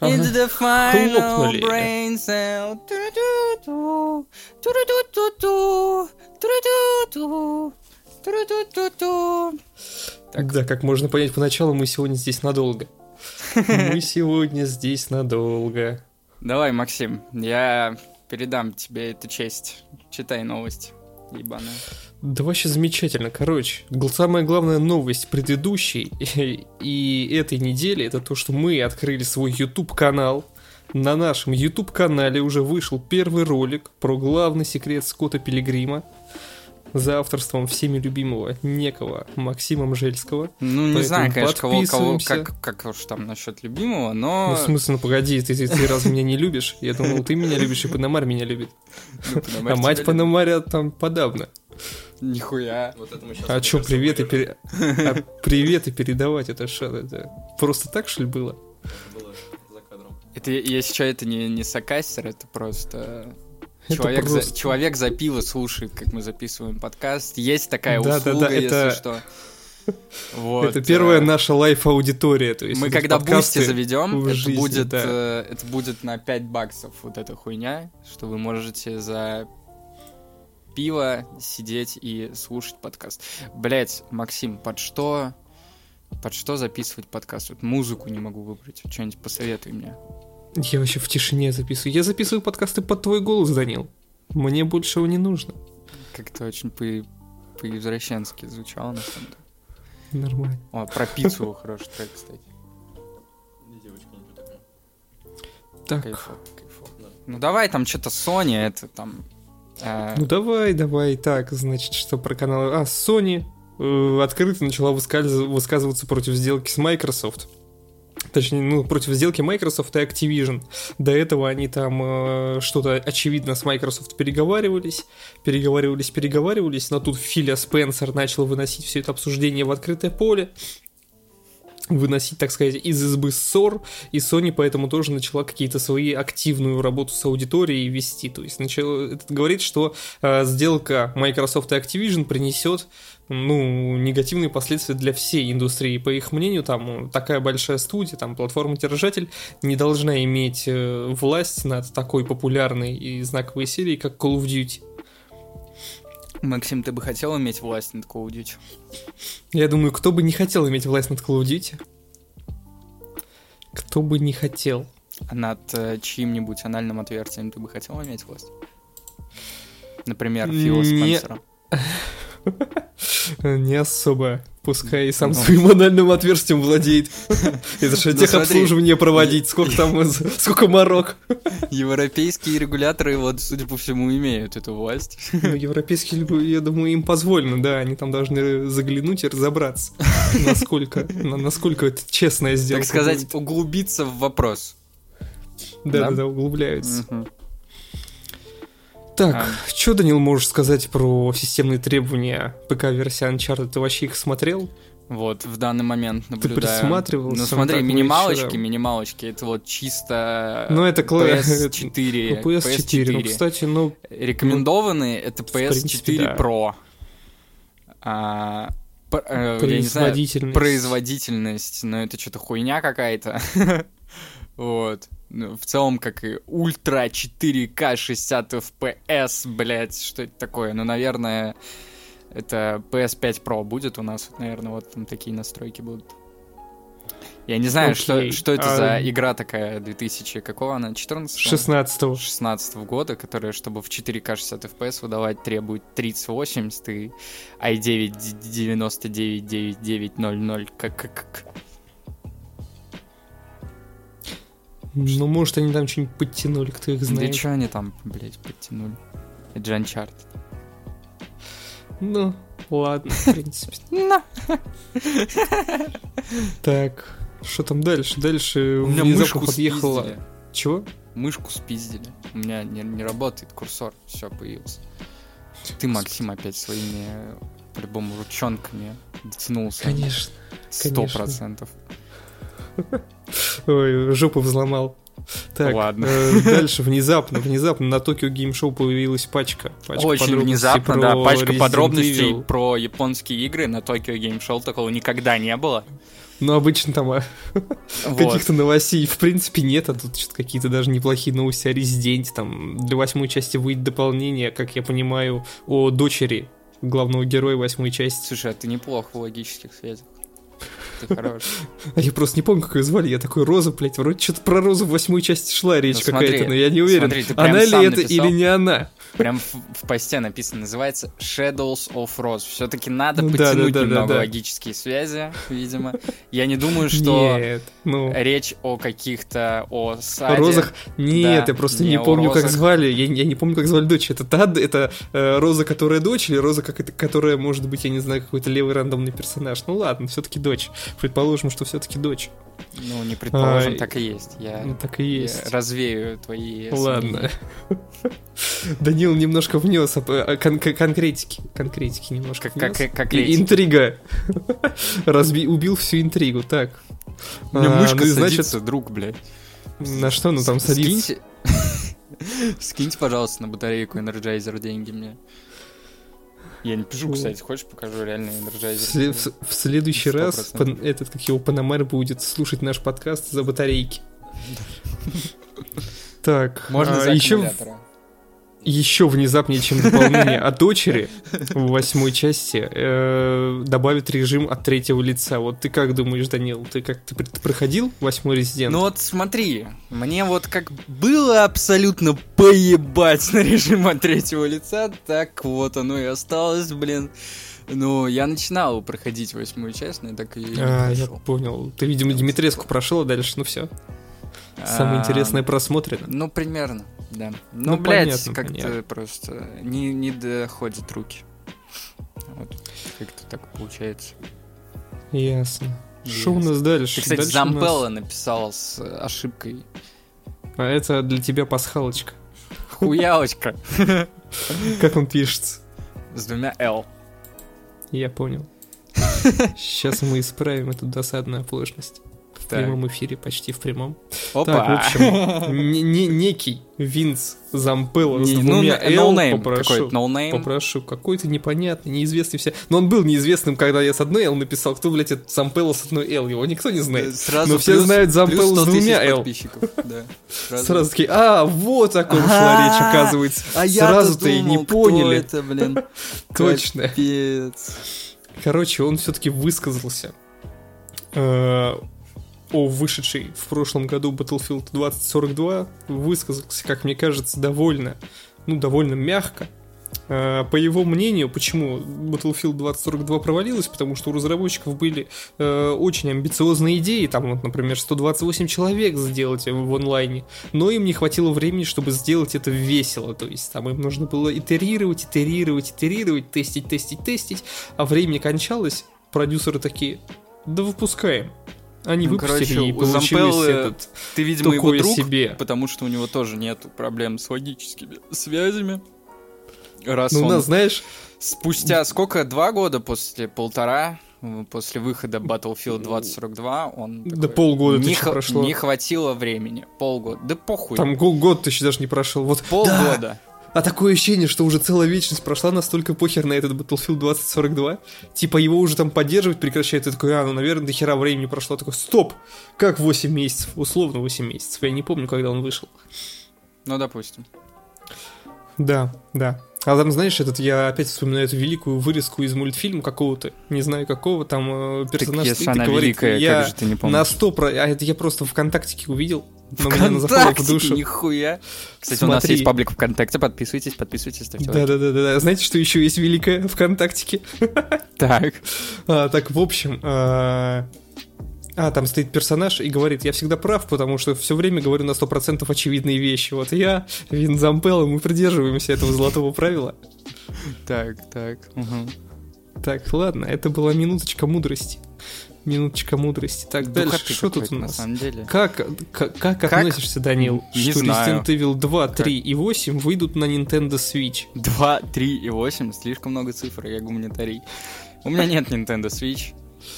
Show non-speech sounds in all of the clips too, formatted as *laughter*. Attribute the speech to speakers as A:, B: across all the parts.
A: Into the final brain cell. Так.
B: Да, как можно понять поначалу, мы сегодня здесь надолго. *laughs* Мы сегодня здесь надолго.
A: Давай, Максим, я передам тебе эту честь. Читай новости, ебаная.
B: Да вообще замечательно. Короче, самая главная новость предыдущей *laughs* и этой недели это то, что мы открыли свой YouTube канал. На нашем YouTube канале уже вышел первый ролик про главный секрет Скотта Пилигрима за авторством всеми любимого некого Максима Мжельского.
A: Ну, не
B: Поэтому
A: знаю, конечно, кого, кого, как, как уж там насчет любимого, но...
B: Ну, в смысле, ну погоди, ты, ты, ты разве меня не любишь? Я думал, ты меня любишь, и Панамар меня любит.
A: Ну, Пономарь
B: А мать
A: тебя
B: Панамаря там подавно.
A: Нихуя.
C: Вот это мы сейчас,
B: А чё, привет и, пере- а привет и передавать, это что, это просто так, что ли, было?
C: Это было за кадром.
A: Это, если что, это не, не саркастер, это просто...
B: Это
A: Человек,
B: просто-
A: За, человек за пиво слушает, как мы записываем подкаст. Есть такая
B: Да, да,
A: услуга,
B: да,
A: если
B: это-
A: что. Вот,
B: это первая
A: э,
B: наша live -аудитория, то есть
A: Мы когда Boosty заведем, это
B: жизни,
A: будет,
B: да.
A: э, это будет на 5 баксов вот эта хуйня, что вы можете за пиво сидеть и слушать подкаст. Блять, Максим, под что под что записывать подкаст? Вот музыку не могу выбрать. Что-нибудь посоветуй мне.
B: Я вообще в тишине записываю. Я записываю подкасты под твой голос, Данил. Мне большего не нужно.
A: Как-то очень по, по-извращенски звучало на самом деле.
B: Нормально.
A: О, про пиццу *laughs* хороший трек, кстати.
B: Так,
A: Кайфово, кайфово.
C: Да.
A: Ну давай там что-то Sony, это там... э,
B: ну давай, давай, так, значит, что про канал... А, Sony э, открыто начала высказываться против сделки с Microsoft. Точнее, ну, против сделки Microsoft и Activision. До этого они там э, что-то очевидно с Microsoft переговаривались, переговаривались, переговаривались, но тут Филя Спенсер начал выносить все это обсуждение в открытое поле, выносить, так сказать, из избы ссор, и Sony поэтому тоже начала какие-то свои активную работу с аудиторией вести. То есть начало, это говорит, что э, сделка Microsoft и Activision принесет ну, негативные последствия для всей индустрии. По их мнению, там такая большая студия, там платформа-держатель не должна иметь э, власть над такой популярной и знаковой серией, как Call of Duty.
A: Максим, ты бы хотел иметь власть над Call of Duty?
B: Я думаю, кто бы не хотел иметь власть над Call of Duty? Кто бы не хотел?
A: А над э, чьим-нибудь анальным отверстием ты бы хотел иметь власть? Например, Фила
B: Не-
A: Спенсера. *laughs* *laughs*
B: Не особо. Пускай и сам
A: Ну.
B: своим анальным отверстием владеет. *laughs* Это же
A: Ну,
B: техобслуживание проводить. Сколько там, *laughs* сколько морок.
A: Европейские регуляторы, вот, судя по всему, имеют эту власть.
B: Ну, европейские, я думаю, им позволено, да, они там должны заглянуть и разобраться, насколько, на- насколько это честная сделка.
A: Так сказать, углубиться в вопрос.
B: Да,
A: да?
B: да, да, углубляются. Так,
A: А.
B: что, Данил, можешь сказать про системные требования ПК-версии Uncharted? Ты вообще их смотрел?
A: Вот, в данный момент наблюдаю.
B: присматривался?
A: Ну, смотри, минималочки,
B: вчера-
A: минималочки, это вот чисто
B: Ну, это кла-
A: PS4. *laughs*
B: Ну, PS4, ну, кстати, ну,
A: Рекомендованные это
B: в принципе,
A: PS4
B: да.
A: Pro. А, э, я не знаю,
B: производительность.
A: производительность, но это что-то хуйня какая-то. *laughs* Вот. В целом, как и ультра 4К 60 FPS, блять, что это такое? Ну, наверное, это PS5 Pro будет у нас, наверное, вот там такие настройки будут. Я не знаю, что,
B: Окей.
A: что это
B: А-
A: за игра такая 2000, какого она, 14
B: 16
A: 16 года, которая, чтобы в 4К 60 FPS выдавать, требует 3080 и i9 999900 как, как,
B: Ну, может, они там что-нибудь подтянули, кто их
A: Да
B: знает.
A: что они там, блядь, подтянули? Это же Uncharted.
B: Ну, ладно, в принципе. *laughs* Так, что там дальше? Дальше
A: У меня мышку
B: подъехала...
A: спиздили.
B: Чего?
A: Мышку спиздили. У меня не, не работает курсор. Все, появился. Ты, Максим, опять своими, по-любому, ручонками дотянулся.
B: Конечно.
A: Сто процентов. *laughs*
B: Ой, жопу взломал. Так,
A: Ладно.
B: э, дальше внезапно, внезапно на Токио Гейм Шоу появилась пачка. пачка
A: Очень внезапно, да, пачка
B: Resident
A: подробностей
B: Evil.
A: про японские игры на Game Show, такого никогда не было.
B: Но обычно там а, *laughs*
A: Вот.
B: каких-то новостей в принципе нет, а тут что-то какие-то даже неплохие новости о Резиденте. Там для восьмой части выйдет дополнение, как я понимаю, о дочери главного героя восьмой части.
A: Слушай, а ты неплохо в логических связях. Ты хорош. *laughs*
B: Я просто не помню, как ее звали. Я такой, Роза, блядь, вроде что-то про Розу в восьмой части шла речь
A: Ну,
B: какая-то, но я не уверен, она ли это или не она.
A: Прям в, в посте написано, называется Shadows of Rose. Все-таки надо
B: Ну да,
A: потянуть
B: да, да, да,
A: немного
B: да.
A: логические связи, видимо. Я не думаю, что
B: Нет, ну...
A: речь о каких-то, о саде.
B: Розах? Нет,
A: Да,
B: я просто
A: не
B: не помню, как
A: розах.
B: звали. Я, я не помню, как звали дочь. Это та, это э, Роза, которая дочь, или Роза, как это, которая, может быть, я не знаю, какой-то левый рандомный персонаж. Ну ладно, все-таки дочь. Предположим, что все-таки дочь.
A: Ну, не предположим,
B: Ай.
A: так и есть. Я,
B: Ну так и есть.
A: развею твои
B: Ладно. *laughs* Данил немножко внес а, а, кон- кон- конкретики. Конкретики немножко
A: Как,
B: внес.
A: как
B: И-. Интрига. *laughs* Разби... Убил всю интригу. Так.
A: У меня
B: А,
A: мышка
B: ну значит,
A: садится, друг, блядь.
B: на что ну там садится?
A: Скиньте, *laughs* скиньте, пожалуйста, на батарейку Energizer деньги мне. Я не пишу, кстати, хочешь покажу реальный
B: В,
A: Energizer?
B: сле- в- в следующий раз
A: 100%.
B: пан- этот, как его, Панамер будет слушать наш подкаст за батарейки. *laughs* Так,
A: Можно
B: а,
A: за
B: еще. Еще внезапнее, чем дополнение о дочери в восьмой части, э, добавит режим от третьего лица. Вот ты как думаешь, Данил, ты как ты, пр- ты проходил восьмой резидент?
A: Ну вот смотри, мне вот как было абсолютно поебать на режим от третьего лица, так вот оно и осталось, блин. Ну, я начинал проходить восьмую часть, но я так и
B: А, я понял. Ты, видимо, Димитреску прошел, а дальше, ну все. Самое
A: А,
B: интересное просмотрено.
A: Ну, примерно, да. Ну,
B: Ну,
A: блядь, как-то просто не, не доходят руки. Вот, как-то так получается.
B: Ясно. Что у нас дальше?
A: Ты, кстати,
B: Дальше у нас-
A: Зампелла написал с ошибкой.
B: А это для тебя пасхалочка.
A: Хуялочка. *laughs*
B: Как он пишется?
A: С двумя L.
B: Я понял. *laughs* Сейчас мы исправим эту досадную оплошность. В
A: Так.
B: прямом эфире, почти в прямом.
A: Опа.
B: Так, в общем, *laughs* не- не- некий Винс Зампелло с
A: ну,
B: двумя
A: no
B: L
A: name,
B: попрошу.
A: какой-то no.
B: Попрошу, какой-то непонятный, неизвестный все. Но он был неизвестным, когда я с одной L написал. Кто, блядь, этот Зампелло с одной L? Его никто не знает.
A: Сразу
B: Но все знают Зампелло
A: 100
B: с двумя L. *laughs*
A: да.
B: Сразу такие, а, вот о ком шла речь, оказывается.
A: А
B: Сразу-то и не поняли.
A: это, блин. *laughs*
B: Точно.
A: Капец.
B: Короче, он все-таки высказался э, о вышедшей в прошлом году Battlefield 2042. Высказался, как мне кажется, довольно, ну, довольно мягко. Э, По его мнению, почему Battlefield 2042 провалилась, потому что у разработчиков были э, очень амбициозные идеи, там вот, например, 128 человек сделать в онлайне, но им не хватило времени, чтобы сделать это весело, то есть там им нужно было итерировать, итерировать, итерировать, тестить, тестить, тестить, а времени кончалось, продюсеры такие, да выпускаем. Они
A: Ну,
B: выпустили
A: короче,
B: и
A: у
B: получилось
A: Зампеллы
B: этот
A: Ты, видимо, его друг,
B: себе.
A: потому что у него тоже нет проблем с логическими связями. Раз
B: Ну, у
A: он
B: нас, знаешь,
A: спустя сколько, два года после полтора, после выхода Battlefield 2042, он
B: Да
A: такой,
B: полгода
A: не,
B: еще
A: х-
B: прошло.
A: не хватило времени. Полгода. Да похуй.
B: там го- год еще даже не прошел. Вот
A: Полгода.
B: А такое ощущение, что уже целая вечность прошла, настолько похер на этот Battlefield 2042. Типа его уже там поддерживать прекращают. И такой, а, ну, наверное, до хера времени прошло. Такой, стоп! Как 8 месяцев? Условно 8 месяцев. Я не помню, когда он вышел.
A: Ну, допустим.
B: Да, да. А там, знаешь, этот, я опять вспоминаю эту великую вырезку из мультфильма какого-то, не знаю какого, там э, персонаж
A: если
B: стоит и говорит,
A: великая,
B: я
A: как же ты не помнишь?
B: на 100 про... А это я просто ВКонтактике увидел, но меня на запало в
A: ВКонтакте,
B: душу.
A: нихуя. Кстати, у нас
B: Смотри.
A: есть паблик ВКонтакте, подписывайтесь, подписывайтесь, ставьте
B: Да,
A: лайки.
B: да, да, да, да. Знаете, что еще есть великое ВКонтактике? *laughs*
A: Так.
B: А, так, в общем, а, а, там стоит персонаж и говорит, я всегда прав, потому что все время говорю на 100% очевидные вещи. Вот я, Вин Зампелло, мы придерживаемся этого золотого правила.
A: Так, так.
B: Так, ладно, это была минуточка мудрости. Минуточка мудрости. Так, дальше, что тут у
A: на
B: нас?
A: самом деле.
B: Как, как, как, относишься, Данил,
A: Не
B: что
A: знаю.
B: Resident Evil 2,
A: Как?
B: 3 и 8 выйдут на Nintendo Switch?
A: 2, 3 и 8, слишком много цифр, я гуманитарий. У меня нет Nintendo Switch,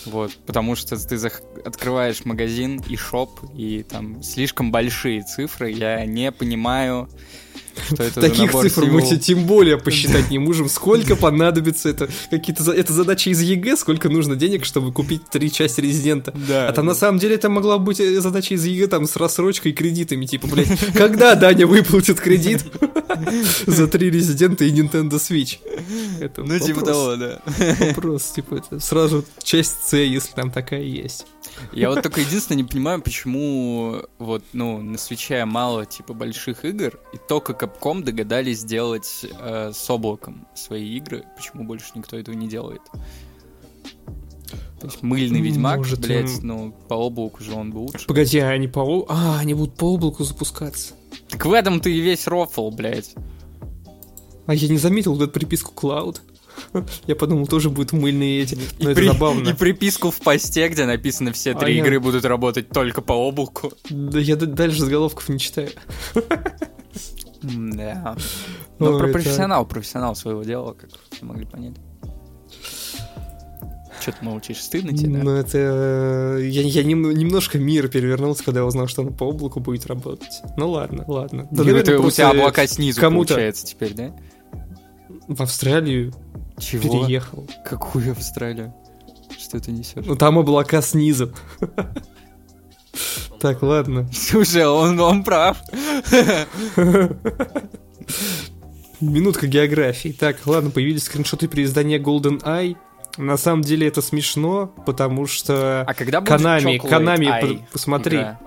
A: вот, потому что ты зах- открываешь магазин eShop, и там слишком большие цифры, я не понимаю, Что это
B: Таких цифр мы
A: символов?
B: себе тем более *laughs* посчитать не можем. Сколько понадобится это? Какие-то это задача из ЕГЭ, сколько нужно денег, чтобы купить три части резидента.
A: Да.
B: А там на самом деле это могла быть э, задача из ЕГЭ там с рассрочкой и кредитами. Типа, блядь, когда Даня выплатит кредит *laughs* за три резидента и Nintendo Switch? Это
A: Ну, типа
B: вопрос.
A: того, да.
B: Вопрос, типа, это сразу часть С, если там такая есть.
A: Я вот только единственное не понимаю, почему вот, ну, на свече мало, типа, больших игр, и только Capcom догадались сделать э, с облаком свои игры, почему больше никто этого не делает. То есть мыльный ведьмак,
B: Может,
A: блядь, ну, по облаку же он бы лучше.
B: Погоди, а они по... об- А, они будут по облаку запускаться.
A: Так в этом ты и весь рофл, блядь.
B: А я не заметил вот эту приписку Cloud. *laughs* Я подумал, тоже будут мыльные эти.
A: И,
B: Но это
A: при-
B: забавно.
A: и приписку в посте, где написано все
B: А
A: три
B: я-
A: игры будут работать только по облаку.
B: Да я дальше заголовков не читаю. *laughs*
A: Да. Ну,
B: Ой,
A: про
B: это-
A: профессионал, профессионал своего дела, как все могли понять. Что ты молчишь? Стыдно тебе, да?
B: Ну, это... э, Я, я нем- немножко мир перевернулся, когда я узнал, что он по облаку будет работать. Ну ладно, ладно. Да,
A: Или
B: наверное,
A: это у тебя облака снизу
B: кому-то-
A: получается теперь, да?
B: В Австралию
A: Чего?
B: переехал.
A: Какую Австралию? Что ты несешь?
B: Ну, там облака снизу. *laughs* Так, ладно. *laughs*
A: Слушай, он, он прав. *laughs*
B: Минутка географии. Так, ладно, появились скриншоты переиздания Golden Eye. На самом деле это смешно, потому что
A: А когда будет Eye
B: по- посмотри.
A: игра?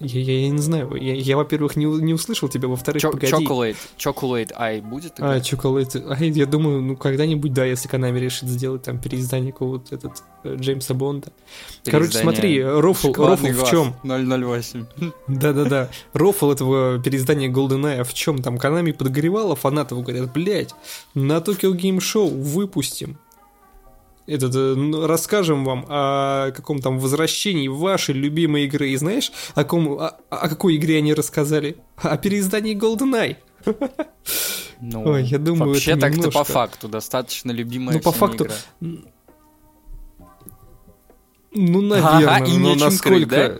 B: Я, я- я не знаю, я, я, во-первых, не, не услышал тебя, во-вторых,
A: Чо-
B: погоди.
A: Chocolate, Chocolate Eye будет игра?
B: А, Chocolate. А, я думаю, ну когда-нибудь, да, если Канами решит сделать там переиздание какого-то этот, э, Джеймса Бонда. Короче, смотри, рофл,
A: «Шоколадный
B: рофл в
A: глаз»
B: чем?
A: 008.
B: Да-да-да. *laughs* Рофл этого переиздания GoldenEye в чем? Там Канами подогревала фанатов, говорят, блядь, на Tokyo Game Show выпустим. Этот, э, ну, расскажем вам о каком там возвращении вашей любимой игры. И знаешь, о, ком, о, о какой игре они рассказали? О переиздании GoldenEye.
A: Ну, *laughs*
B: Ой, я думаю,
A: вообще так-то по
B: немножко-
A: факту достаточно любимая
B: Ну, по факту,
A: игра.
B: Ну,
A: Ага,
B: наверное,
A: и
B: но насколько...
A: крыть, да?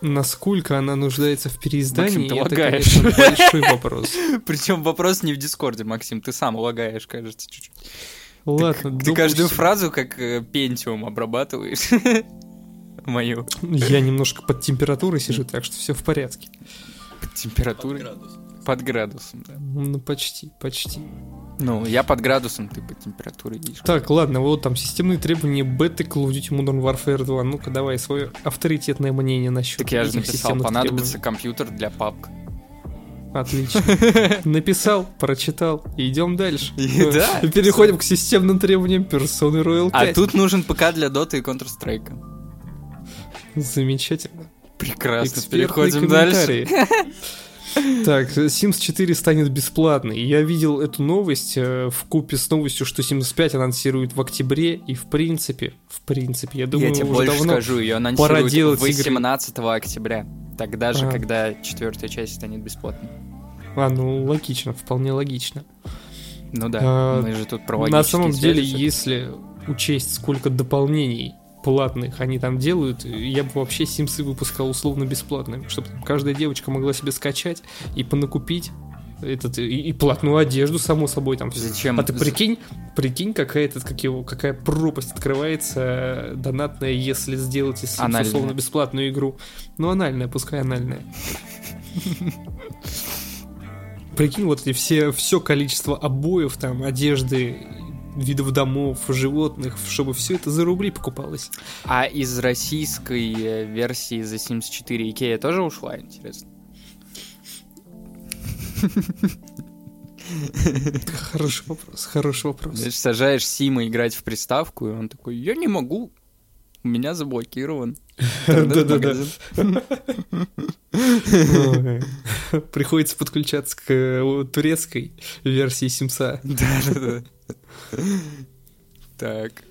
B: Насколько она нуждается в переиздании,
A: Максим, ты
B: это,
A: лагаешь.
B: конечно, большой *laughs* вопрос.
A: Причем вопрос не в Дискорде, Максим, ты сам лагаешь, кажется, чуть-чуть.
B: Ладно,
A: Ты каждую
B: допустим.
A: фразу как э, пентиум обрабатываешь. *laughs* Мою.
B: Я немножко под температурой сижу, так что все в порядке.
A: Под температурой.
C: градус.
A: Под градусом, да.
B: Ну, почти, почти.
A: Ну, я под градусом, ты под температурой видишь.
B: Так, ладно, вот там системные требования беты of Duty Modern Warfare 2. Ну-ка, давай свое авторитетное мнение насчет
A: Так я же написал, понадобится компьютер для папк.
B: Отлично. *laughs* Написал, прочитал, идем дальше.
A: И да. *laughs*
B: И Переходим к системным требованиям персоны Royal
A: А
B: 5.
A: тут нужен ПК для Dota и Counter-Strike.
B: Замечательно.
A: Прекрасно,
B: Экспертные
A: переходим дальше. *laughs*
B: Так, Sims 4 станет бесплатной. Я видел эту новость э, в купе с новостью, что Sims 5 анонсируют в октябре, и в принципе, в принципе, я думаю,
A: Я тебе
B: уже
A: больше
B: давно...
A: скажу, ее
B: пора
A: анонсируют
B: делать игры.
A: 18 октября. Тогда же,
B: А.
A: когда четвертая часть станет бесплатной.
B: А, ну, логично, вполне логично.
A: Ну да,
B: А,
A: мы же тут про
B: На самом деле, если учесть, сколько дополнений платных они там делают, я бы вообще Симсы выпускал условно бесплатными, чтобы каждая девочка могла себе скачать и понакупить этот, и, и платную одежду, само собой, там.
A: Зачем?
B: А ты прикинь, прикинь, какая, этот, как его, какая пропасть открывается донатная, если сделать из Sims условно бесплатную игру. Ну, анальная, пускай анальная. Прикинь, вот эти все, все количество обоев, там, одежды, видов домов, животных, чтобы все это за рубли покупалось.
A: А из российской э, версии The Sims 4 Икея тоже ушла, интересно?
B: Хороший вопрос, хороший вопрос.
A: Знаешь, сажаешь Сима играть в приставку, и он такой, я не могу, у меня заблокирован. *laughs*
B: Да-да-да.
A: Интернет-магазин».
B: Ой. Приходится подключаться к э, турецкой версии Симса.
A: Да-да-да. Так.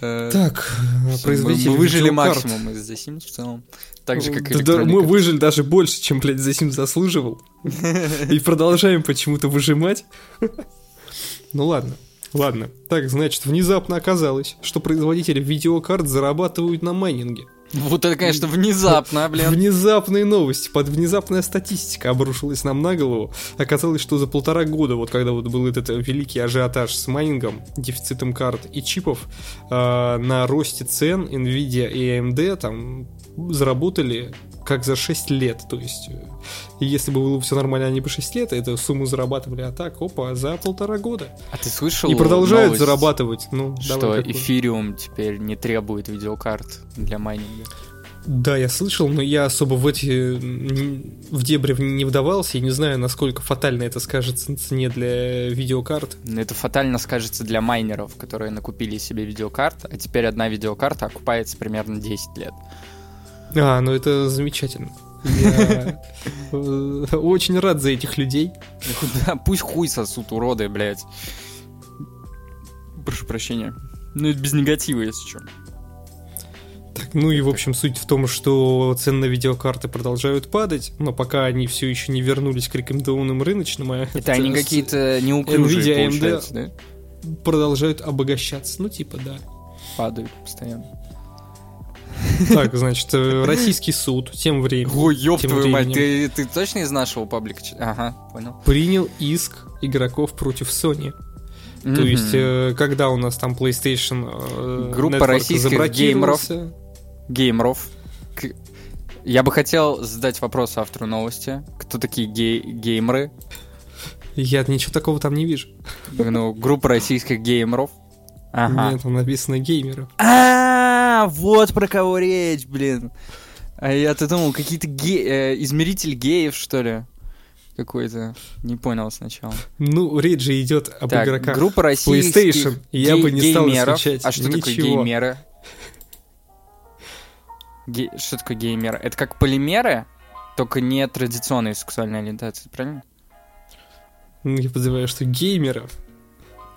A: Э,
B: Так,
A: всё,
B: производитель
A: Мы выжили максимум из The Sims в целом. Так же, как и
B: Да, мы выжили даже больше, чем, блядь, за Сим заслуживал. *laughs* И продолжаем почему-то выжимать. Ну ладно, ладно. Так, значит, внезапно оказалось, что производители видеокарт зарабатывают на майнинге.
A: Вот это, конечно, внезапно, блин.
B: Внезапные новости, под внезапная статистика обрушилась нам на голову. Оказалось, что за полтора года, вот когда вот был этот великий ажиотаж с майнингом, дефицитом карт и чипов, э, на росте цен Nvidia и AMD там заработали как за 6 лет. То есть, э, если бы было все нормально, они бы 6 лет эту сумму зарабатывали, а так, опа, за полтора года.
A: А ты слышал
B: И продолжают
A: новость,
B: зарабатывать. Ну,
A: что
B: давай какую?
A: эфириум теперь не требует видеокарт для майнинга?
B: Да, я слышал, но я особо в эти в дебри не вдавался и не знаю, насколько фатально это скажется на цене для видеокарт.
A: Это фатально скажется для майнеров, которые накупили себе видеокарт, а теперь одна видеокарта окупается примерно 10 лет.
B: А, ну это замечательно. Я э, очень рад за этих людей. *laughs*
A: Да, пусть хуй сосут, уроды, блядь. Прошу прощения. Ну, это без негатива, если что.
B: Так, ну и в общем суть в том, что цены на видеокарты продолжают падать, но пока они все еще не вернулись к рекомендованным рыночным, а
A: Это они какие-то неуклюжие,
B: Nvidia, AMD.
A: да?
B: продолжают обогащаться. Ну типа да.
A: Падают постоянно.
B: Так, значит, э, российский суд тем временем
A: Ой, ёб твою мать, ты, ты точно из нашего паблика? Ага, понял.
B: принял иск игроков против Sony. То
A: Мгм.
B: есть, э, когда у нас там PlayStation э,
A: Группа
B: Network
A: российских Геймеров. К- Я бы хотел задать вопрос автору новости. Кто такие гей- геймеры?
B: Я ничего такого там не вижу.
A: Ну, группа российских геймеров. Ага.
B: Нет, там написано геймеры.
A: А, вот про кого речь, блин. А я-то думал, какие-то ге- э, измеритель геев, что ли? Какой-то. Не понял сначала.
B: Ну, речь же идет об
A: Так,
B: игроках.
A: группа российских
B: PlayStation. Я
A: гей-
B: бы не стал
A: геймеров.
B: исключать
A: А что такое
B: ничего.
A: геймеры? Ге- Что такое геймеры? Это как полимеры, только не традиционной сексуальной ориентации, правильно?
B: Ну, Я подозреваю, что геймеров.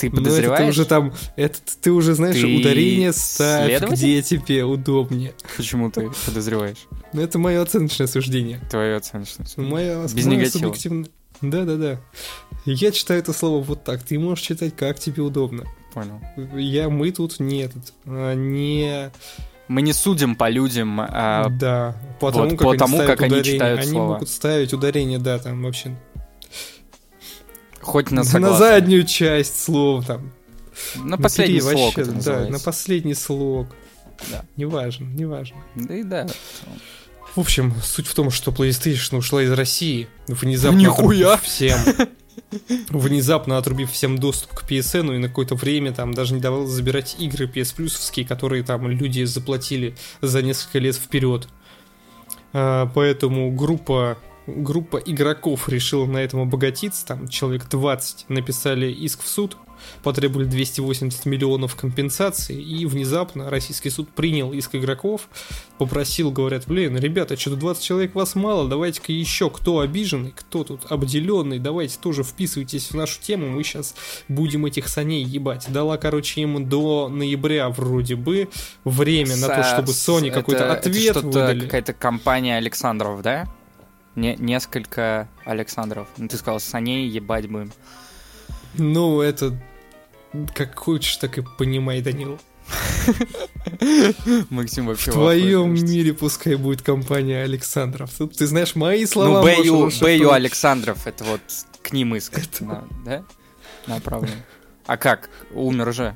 A: Ты
B: Но это
A: подозреваешь?
B: ты уже там, это ты уже знаешь,
A: Ты
B: ударение ставь, где тебе удобнее.
A: Почему ты подозреваешь?
B: Но это мое оценочное суждение.
A: Твое оценочное.
B: Мое,
A: Без
B: мое
A: негатива.
B: субъективное- Да-да-да. Я читаю это слово вот так. Ты можешь читать, как тебе удобно.
A: Понял.
B: Я, мы тут не этот, а, не...
A: Мы не судим по людям, а,
B: да, потому
A: вот
B: как,
A: по
B: они,
A: тому,
B: ставят
A: как они читают
B: Они
A: слова.
B: могут ставить ударение, да, там вообще
A: хоть на
B: на заднюю часть слов там.
A: На последний
B: Напери
A: слог
B: вообще, да,
A: называется.
B: на последний слог.
A: Да.
B: Неважно, неважно.
A: Да и да.
B: В общем, суть в том, что PlayStation ушла из России, внезапно
A: Нихуя!
B: отрубив всем, внезапно отрубив всем доступ к PSN, и на какое-то время там даже не давала забирать игры PS Plus, которые там люди заплатили за несколько лет вперед. А, Поэтому группа группа игроков решила на этом обогатиться, там человек 20 написали иск в суд, потребовали 280 миллионов компенсации, и внезапно российский суд принял иск игроков, попросил, говорят, блин, ребята, что-то 20 человек вас мало, давайте-ка еще, кто обиженный, кто тут обделенный, давайте тоже вписывайтесь в нашу тему, мы сейчас будем этих саней ебать. Дала, короче, им до ноября вроде бы время на то, чтобы Sony
A: это-
B: какой-то
A: это
B: ответ
A: что-то
B: выдали.
A: какая-то компания Александров, да? Не, несколько Александров. Ну, ты сказал, саней ебать будем.
B: Ну, это как хочешь, так и понимай, Данил. *laughs*
A: Максим вообще
B: В твоем мире пускай будет компания Александров. Тут, ты знаешь, мои
A: кажется.
B: слова
A: Ну, Бэю. Александров, это вот к ним иск, да? Направлен. А как? Умер же.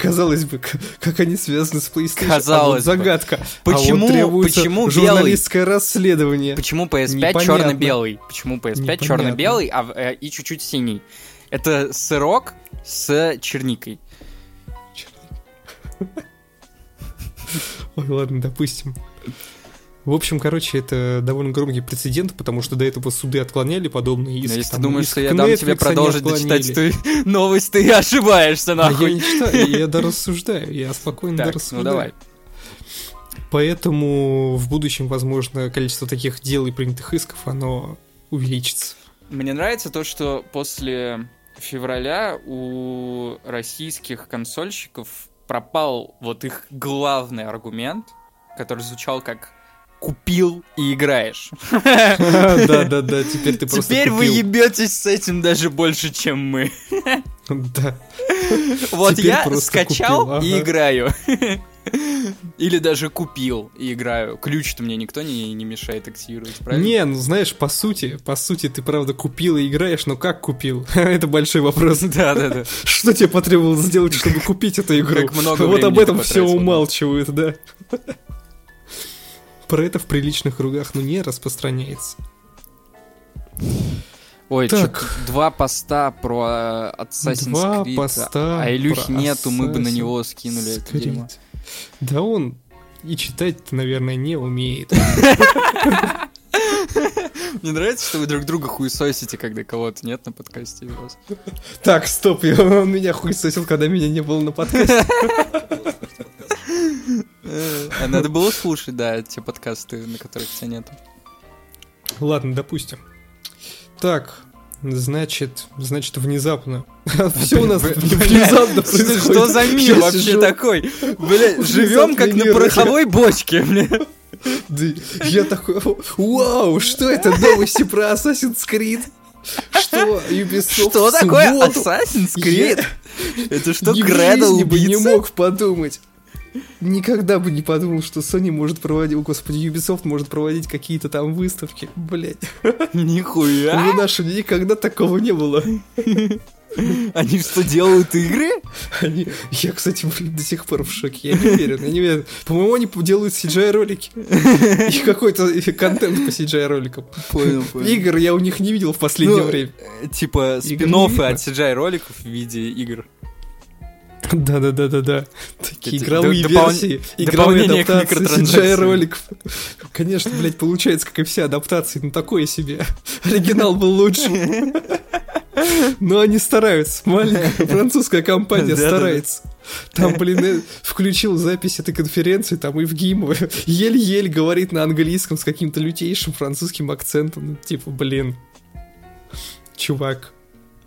B: Казалось бы, как они связаны с PlayStation.
A: Казалось
B: а вот
A: бы.
B: загадка.
A: Почему-
B: а вот
A: почему белый?
B: журналистское расследование.
A: Почему PS5
B: Непонятно.
A: черно-белый? Почему PS5
B: Непонятно.
A: черно-белый, а э, и чуть-чуть синий? Это сырок с черникой. *laughs*
B: Ой, ладно, допустим. В общем, короче, это довольно громкий прецедент, потому что до этого суды отклоняли подобные
A: Но
B: иски.
A: если ты
B: там,
A: думаешь,
B: иск
A: что я дам тебе продолжить дочитать эту *laughs* новость, ты ошибаешься,
B: А я
A: нахуй.
B: не читаю, я дорассуждаю, я спокойно
A: Так, ну
B: дорассуждаю.
A: давай.
B: Поэтому в будущем, возможно, количество таких дел и принятых исков, оно увеличится.
A: Мне нравится то, что после февраля у российских консольщиков пропал вот их главный аргумент, который звучал как «купил и играешь». *laughs*
B: Да-да-да, теперь ты просто
A: Теперь вы ебетесь с этим даже больше, чем мы.
B: Да.
A: Вот я скачал и играю. *laughs* Или даже купил и играю. Ключ-то мне никто не, не мешает активировать, правильно?
B: Не, ну знаешь, по сути, по сути, ты правда купил и играешь, но как купил? *laughs* Это большой вопрос.
A: Да, да, да.
B: Что тебе потребовалось сделать, чтобы купить эту игру?
A: Как много
B: Вот об этом все умалчивают, да. Про это в приличных кругах, ну, не распространяется.
A: Ой,
B: Так.
A: два поста про э, Assassin's
B: Два
A: Creed.
B: поста
A: а Илюхи
B: про
A: нету, мы бы на
B: Assassin's
A: него скинули это
B: Creed.
A: дерьмо.
B: Да он и читать наверное, не умеет. *laughs*
A: Мне нравится, что вы друг друга хуесосите, когда кого-то нет на подкасте у вас.
B: Так, стоп, *laughs* он меня хуесосил, когда меня не было на подкасте. *laughs*
A: А надо было слушать, да, те подкасты, на которых тебя нету.
B: Ладно, допустим. Так, значит, значит, внезапно. *laughs* Все у нас внезапно
A: Что,
B: происходит.
A: что за мир вообще такой? Бля, живем как на пороховой бочке, бля.
B: Я такой, вау, что это новости про Assassin's Creed? Что Ubisoft
A: Что такое? Assassin's Creed? Это что,
B: жизни бы не
A: убийца?
B: мог подумать. Никогда бы не подумал, что Sony может проводить, о, господи, Ubisoft может проводить какие-то там выставки. Блять,
A: Нихуя.
B: в нашем никогда такого не было.
A: Они что, делают игры?
B: Они... Я, кстати, блин, до сих пор в шоке. Я не уверен, я не уверен. По-моему, они делают CGI-ролики. И какой-то контент по CGI-роликам.
A: Понял,
B: Игр я у них не видел в последнее
A: Ну,
B: время.
A: Типа
B: Игр
A: спин от CGI-роликов в виде игр. *laughs*
B: Да-да-да-да-да. Такие игровые версии, игровые адаптации. CGI-роликов. Конечно, блядь, получается, как и все адаптации, ну такое себе. Оригинал был лучше. Но они стараются. Маленькая французская компания старается. Там, блин, э, включил запись этой конференции, там Евгимова еле-еле говорит на английском с каким-то лютейшим французским акцентом. Ну, типа, блин, чувак,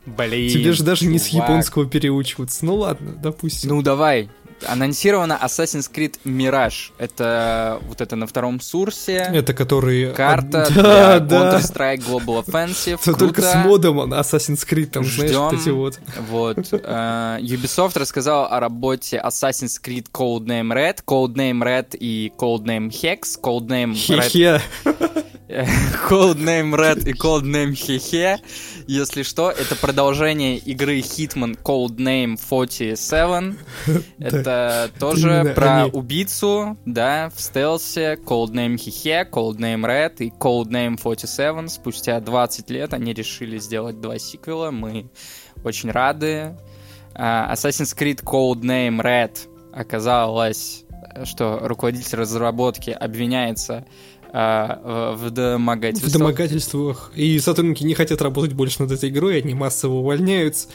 A: Блин.
B: тебе же даже не с
A: чувак.
B: японского переучиваться. Ну ладно, допустим.
A: Ну давай. Анонсировано Assassin's Creed Mirage. Это вот это на втором сурсе.
B: Это которые...
A: Карта *laughs*
B: Да,
A: для
B: да.
A: Counter-Strike Global *laughs* Offensive.
B: Это только с модом он Assassin's Creed, там, знаешь, вот эти вот.
A: Вот. *laughs* э, Ubisoft рассказал о работе Assassin's Creed Codename Red, Codename Red и Codename Hex, Codename Red. *laughs* Codename Red и Codename Hehe. Если что, это продолжение игры Hitman Codename 47. *laughs* Это тоже про убийцу, да, в стелсе, Codename Hehe, Codename Red и Codename 47. Спустя 20 лет они решили сделать два сиквела. Мы очень рады. А, Assassin's Creed Codename Red оказалось, что руководитель разработки обвиняется а, в в
B: В
A: домогательствах.
B: домогательствах. И сотрудники не хотят работать больше над этой игрой, они массово увольняются.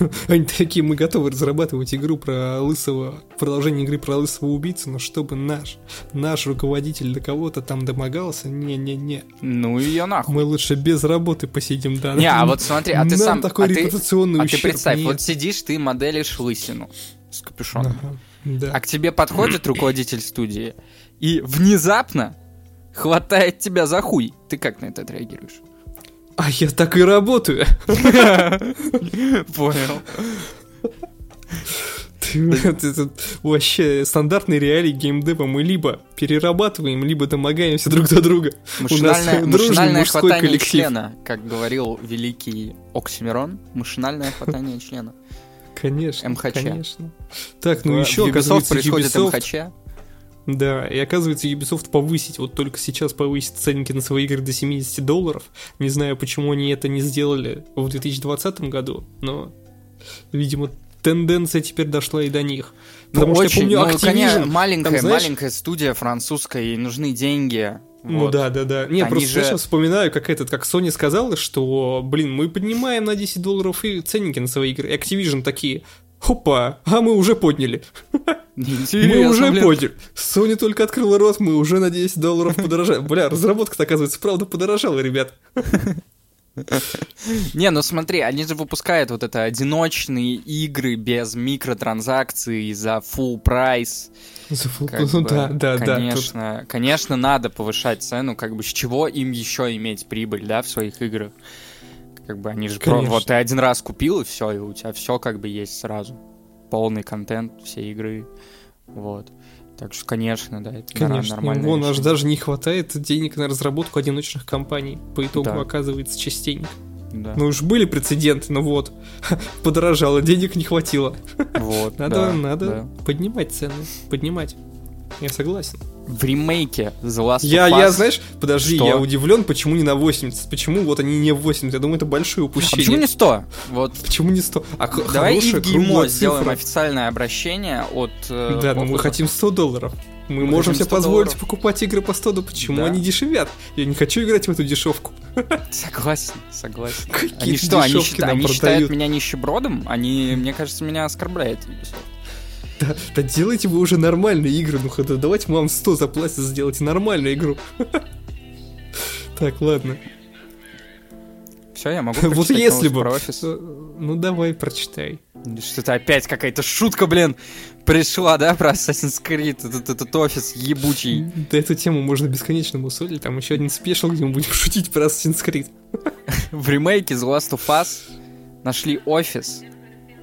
B: *laughs* Они такие, мы готовы разрабатывать игру про лысого, продолжение игры про лысого убийцу, но чтобы наш, наш руководитель до кого-то там домогался, не-не-не.
A: Ну ее нахуй.
B: Мы лучше без работы посидим, да.
A: Не, а вот смотри, а ты сам...
B: такой
A: а ты,
B: репутационный
A: а ты
B: ущерб
A: представь,
B: нет.
A: вот сидишь, ты моделишь лысину с капюшоном.
B: Ага, да.
A: А к тебе подходит руководитель студии и внезапно хватает тебя за хуй. Ты как на это отреагируешь?
B: А я так и работаю. *laughs*
A: Понял.
B: Это вообще стандартные реалии геймдева. Мы либо перерабатываем, либо домогаемся друг до друга.
A: Машинальное, машинальное хватание
B: коллектив.
A: члена, как говорил великий Оксимирон, машинальное хватание члена.
B: Конечно,
A: МХЧ.
B: конечно. Так, ну
A: В
B: еще,
A: Ubisoft
B: оказывается,
A: происходит
B: Ubisoft...
A: МХЧ.
B: Да, и оказывается, Ubisoft повысить, вот только сейчас повысит ценники на свои игры до 70 долларов. Не знаю, почему они это не сделали в 2020 году, но, видимо, тенденция теперь дошла и до них. Потому
A: ну,
B: что
A: очень,
B: я помню,
A: ну, конечно,
B: Activision,
A: маленькая,
B: там, знаешь-
A: маленькая студия французская, ей нужны деньги.
B: Ну
A: Вот.
B: да, да, да. Не,
A: Они
B: просто
A: же-
B: сейчас вспоминаю, как этот, как Sony сказала, что, блин, мы поднимаем на 10 долларов и ценники на свои игры. Activision такие, хопа, а мы уже подняли.
A: Интересно,
B: мы уже
A: блин.
B: подняли. Sony только открыла рот, мы уже на 10 долларов подорожали. Бля, разработка-то, оказывается, правда подорожала, ребят. *laughs*
A: Не, ну смотри, они же выпускают вот это одиночные игры без микротранзакций за full прайс.
B: За фул-
A: Как
B: Ну
A: бы,
B: да, да, да. тут-
A: Конечно, конечно, надо повышать цену, как бы с чего им еще иметь прибыль, да, в своих играх. Как бы они же про- вот ты один раз купил и все, и у тебя все как бы есть сразу. Полный контент, все игры. Вот. Так что, конечно, да, это
B: Конечно,
A: нормально.
B: вон аж даже не хватает денег на разработку одиночных компаний. По итогу
A: Да.
B: оказывается частенько.
A: Да.
B: Ну уж были прецеденты, но вот, *laughs* подорожало, денег не хватило.
A: вот, *laughs*
B: Надо,
A: да,
B: надо
A: да.
B: поднимать цены, поднимать. Я согласен.
A: В ремейке The Last
B: Я,
A: of Us...
B: я, знаешь, подожди,
A: Что?
B: я удивлен, почему не на 80, почему вот они не в 80, я думаю, это большое
A: А почему
B: упущение.
A: не 100? Вот
B: Почему не 100? А
A: Давай и
B: хорошая,
A: в ГИМО сделаем
B: цифра.
A: официальное обращение от... э,
B: Да, но мы хотим 100 долларов. Мы,
A: Мы
B: можем себе
A: 100
B: позволить
A: долларов.
B: покупать игры по 100, да почему
A: Да.
B: они дешевят? Я не хочу играть в эту дешевку.
A: Согласен, согласен.
B: Какие
A: Они что, они,
B: нам
A: они считают меня нищебродом? Они, мне кажется, меня оскорбляют.
B: Да, да делайте вы уже нормальные игры, ну хотя давайте вам 100 заплатят, сделайте нормальную игру. *laughs* Так, ладно.
A: Все, я могу *laughs*
B: Вот если бы... э, Ну давай, прочитай.
A: Что-то опять какая-то шутка, блин, пришла, да, про Assassin's Creed, этот, этот офис ебучий.
B: Да эту тему можно бесконечно мусолить, там еще один спешл, где мы будем *laughs* шутить про Assassin's Creed.
A: В ремейке The Last of Us нашли офис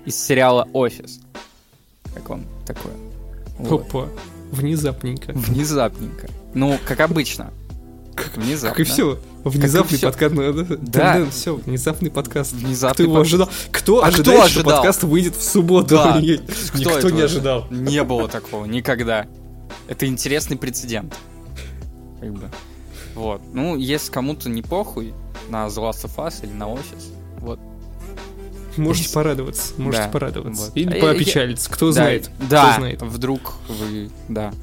A: из сериала «Офис». Как вам такое? Вот.
B: Опа, внезапненько.
A: Внезапненько. Ну, как обычно. Внезапно.
B: Как и все. Внезапный
A: всё.
B: подкаст. ну,
A: Да.
B: все, внезапный подкаст.
A: Внезапный
B: Кто его
A: подкаст.
B: ожидал? Кто
A: А
B: ожидает,
A: кто
B: что
A: ожидал?
B: подкаст выйдет в субботу?
A: Да. *laughs*
B: Никто не ожидал.
A: Не было такого никогда. Это интересный прецедент. Как бы. Вот. Ну, если кому-то не похуй на The Last of Us или на офис, вот.
B: Можете порадоваться, можете
A: Да,
B: порадоваться.
A: вот.
B: Или
A: А
B: поопечалиться, кто
A: Да,
B: знает.
A: Да,
B: Кто знает.
A: вдруг вы, да,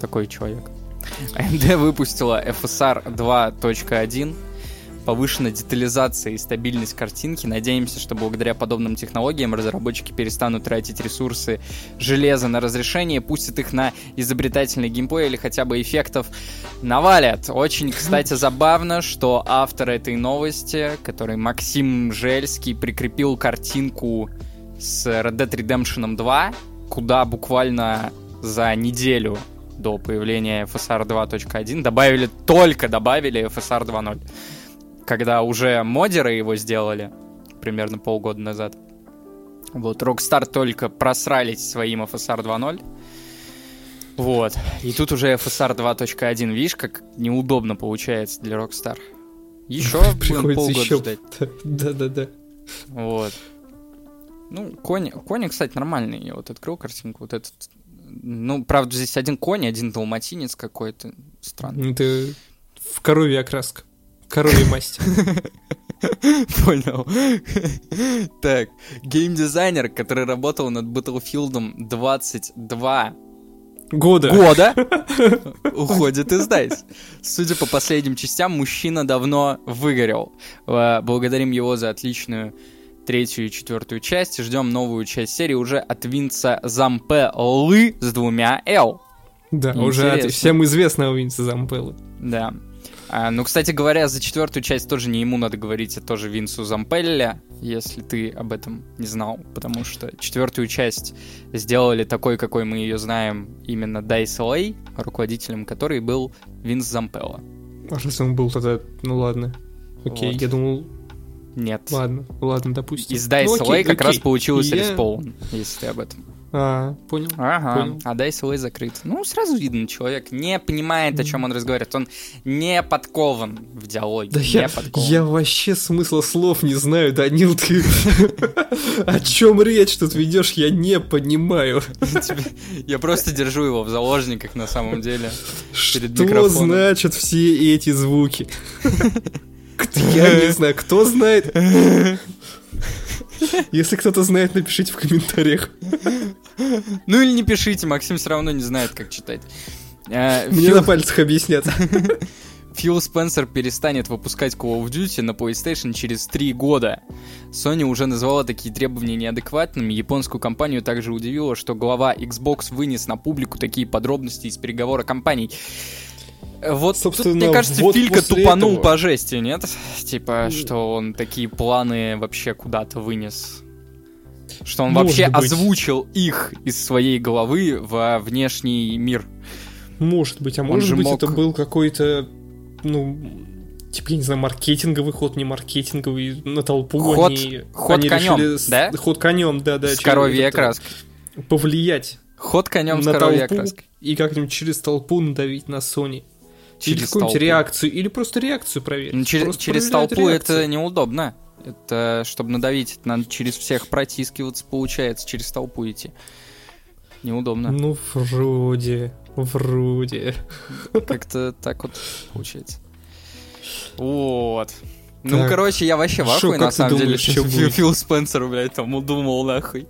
A: такой человек. *laughs* AMD выпустила FSR 2.1, повышенная детализация и стабильность картинки. Надеемся, что благодаря подобным технологиям разработчики перестанут тратить ресурсы железа на разрешение, пустят их на изобретательный геймплей или хотя бы эффектов навалят. Очень, кстати, *laughs* забавно, что автор этой новости, который Максим Жельский, прикрепил картинку с Red Dead Redemption 2, куда буквально за неделю до появления FSR 2.1 добавили, только добавили FSR 2.0. Когда уже модеры его сделали, примерно полгода назад. Вот, Rockstar только просрались своим FSR 2.0. Вот. И тут уже FSR 2.1. Видишь, как неудобно получается для Rockstar. Еще *laughs* полгода
B: еще.
A: ждать. *laughs*
B: Да-да-да.
A: Вот. Ну, конь, кони, кстати, нормальный. Я вот открыл картинку. Вот этот. Ну, правда, здесь один конь, один далматинец какой-то. Странный.
B: Это в коровье окраска. Коровья масть. *laughs*
A: Понял. Так, геймдизайнер, который работал над Battlefield 22
B: Года.
A: года, *laughs* уходит из DICE. Судя по последним частям, мужчина давно выгорел. Э, Благодарим его за отличную третью и четвертую часть. Ждем новую часть серии уже от Винца Зампеллы с двумя «Л».
B: Да, уже от
A: Интересно.
B: всем известного Винса Зампеллы.
A: Да. А, ну, кстати говоря, за четвертую часть тоже не ему надо говорить, а тоже Винсу Зампелле, если ты об этом не знал, потому что четвертую часть сделали такой, какой мы ее знаем, именно Dice LA, руководителем которой был Винс Зампелло.
B: А раз он был тогда, ну ладно. Окей,
A: Вот.
B: я думал,
A: Нет.
B: ладно, ладно, допустим.
A: Из Dice
B: Ну, окей,
A: LA как
B: окей.
A: раз получилось
B: Я-
A: Respawn, если ты об этом.
B: А, понял.
A: Ага,
B: Понял.
A: а Dice LA закрыт. Ну, сразу видно, человек не понимает, о чем он разговаривает. Он не подкован в диалоге.
B: Да
A: не
B: я,
A: подкован.
B: я вообще смысла слов не знаю, Данил, ты *laughs* о чем речь тут ведешь, я не понимаю.
A: Я просто держу его в заложниках на самом деле.
B: Что значат все эти звуки? *laughs* Я не знаю, кто знает? *laughs* Если кто-то знает, напишите в комментариях.
A: Ну или не пишите, Максим все равно не знает, как читать. Э,
B: Мне на пальцах объяснят. *laughs*
A: Фил Спенсер перестанет выпускать Call of Duty на PlayStation через три года. Sony уже назвала такие требования неадекватными. Японскую компанию также удивило, что глава Xbox вынес на публику такие подробности из переговора компаний. Э, Вот, тут,
B: Собственно,
A: мне кажется,
B: вот
A: Филька тупанул
B: этого-
A: по жести, нет? Типа, что он такие планы вообще куда-то вынес. Что он
B: Может
A: вообще
B: быть.
A: озвучил их из своей головы во внешний мир.
B: Может быть, а
A: Он
B: может
A: же
B: быть
A: мог-
B: это был какой-то, ну, типа, я не знаю, маркетинговый ход, не маркетинговый, на толпу
A: Ход-
B: они...
A: ход
B: они
A: конем,
B: решили с-
A: да?
B: Ход конем, да, да.
A: С коровьей
B: это,
A: окраской.
B: Повлиять
A: Ход конем с
B: на
A: коровьей
B: толпу
A: окраской.
B: и как-нибудь через толпу надавить на Sony. Или
A: Через
B: какую-нибудь
A: толпу.
B: реакцию, или просто реакцию проверить.
A: Ну, через,
B: Просто
A: через толпу
B: реакцию.
A: это неудобно. Это, чтобы надавить, это надо через всех протискиваться, получается, через толпу идти. Неудобно.
B: Ну, вроде, вроде.
A: Как-то так вот получается. Вот. Ну,
B: Так.
A: короче, я вообще в ахуе, на самом деле,
B: думаешь,
A: что
B: чё
A: Фил? Фил Спенсер, блядь, там удумал, нахуй.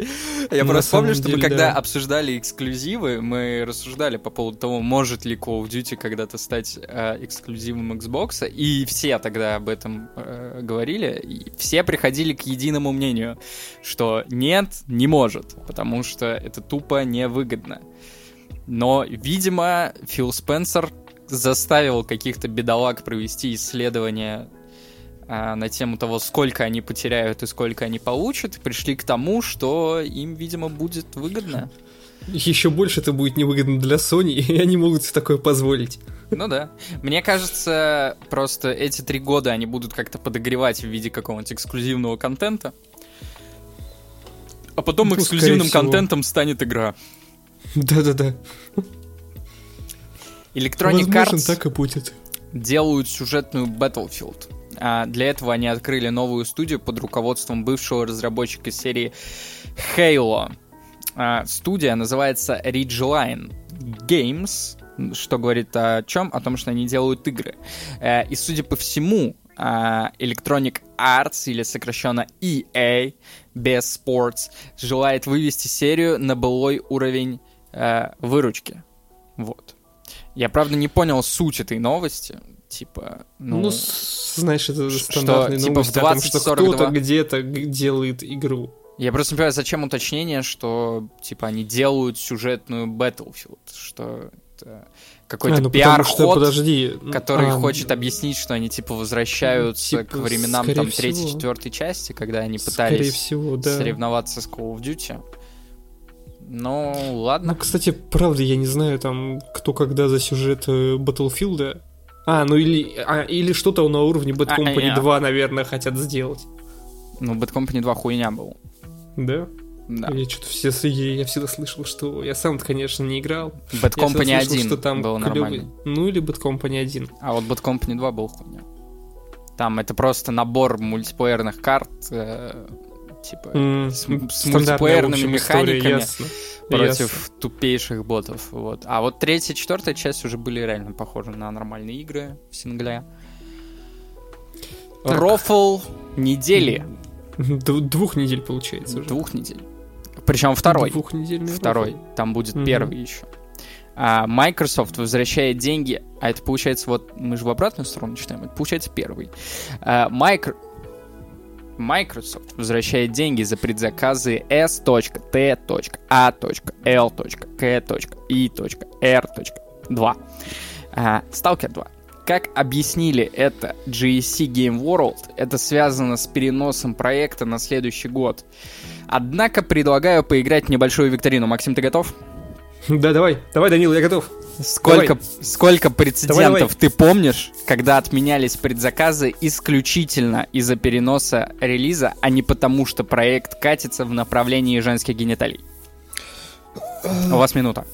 A: Я
B: На
A: просто помню, что мы
B: деле,
A: когда
B: да.
A: обсуждали эксклюзивы, мы рассуждали по поводу того, может ли Call of Duty когда-то стать э, эксклюзивом Xbox, и все тогда об этом э, говорили, и все приходили к единому мнению, что нет, не может, потому что это тупо невыгодно. Но, видимо, Фил Спенсер заставил каких-то бедолаг провести исследование на тему того, сколько они потеряют и сколько они получат, пришли к тому, что им, видимо, будет выгодно.
B: Еще больше это будет невыгодно для Sony, *laughs* и они могут себе такое позволить.
A: Ну да. Мне кажется, просто эти три года они будут как-то подогревать в виде какого-нибудь эксклюзивного контента. А потом
B: Ну,
A: эксклюзивным контентом станет игра.
B: Да-да-да.
A: Electronic
B: Возможно,
A: Arts
B: так и будет.
A: делают сюжетную Battlefield. А для этого они открыли новую студию под руководством бывшего разработчика серии Halo. А, студия называется Ridgeline Games, что говорит о чем? О том, что они делают игры. Э, И, судя по всему, а, Electronic Arts, или сокращенно EA, без Sports, желает вывести серию на былой уровень э, выручки. Вот. Я, правда, не понял суть этой новости. Типа, ну...
B: Ну, знаешь, это стандартные
A: что, типа,
B: новости
A: в
B: о том, что
A: 2042?
B: кто-то где-то делает игру.
A: Я просто не понимаю, зачем уточнение, что, типа, они делают сюжетную Battlefield, что это какой-то
B: А, ну
A: пиар-ход,
B: подожди.
A: который
B: а,
A: хочет объяснить, что они, типа, возвращаются
B: Типа,
A: к временам, там, третьей, четвертой части, когда они пытались
B: всего, да.
A: соревноваться с Call of Duty. Ну,
B: Ну,
A: ладно.
B: кстати, правда, я не знаю, там, кто когда за сюжет э, Battlefield. А, ну или, а, или что-то на уровне Bad
A: А,
B: Company
A: а,
B: 2, наверное, хотят сделать.
A: Ну, Bad Company 2 хуйня был.
B: Да?
A: Да.
B: Я что-то все, я, я всегда слышал, что... Я сам конечно, не играл.
A: Bad
B: Я
A: Company
B: слышал,
A: 1
B: что там
A: был
B: клёвый-
A: нормальный.
B: Ну или Bad Company 1.
A: А вот Bad Company 2 был хуйня. Там это просто набор мультиплеерных карт, э, типа, с, мультиплеерными
B: общем,
A: механиками против
B: Ясно.
A: тупейших ботов. Вот. А вот третья, четвертая часть уже были реально похожи на нормальные игры в сингле.
B: Так.
A: Рофл недели.
B: Д- двух недель получается уже.
A: Двух недель. Причем второй.
B: Двухнедельный
A: Второй.
B: рофл.
A: Там будет первый еще. А, Microsoft возвращает деньги, а это получается вот мы же в обратную сторону читаем, это получается первый. А, Micro- Microsoft возвращает деньги за предзаказы S.T.A.L.K.I.R.2. А, Stalker 2. Как объяснили это GSC Game World, это связано с переносом проекта на следующий год. Однако предлагаю поиграть в небольшую викторину. Максим, ты готов?
B: Да, давай, давай, Данил, я готов.
A: Сколько, сколько прецедентов
B: Давай, давай.
A: ты помнишь, когда отменялись предзаказы исключительно из-за переноса релиза, а не потому, что проект катится в направлении женских гениталий? У вас минута.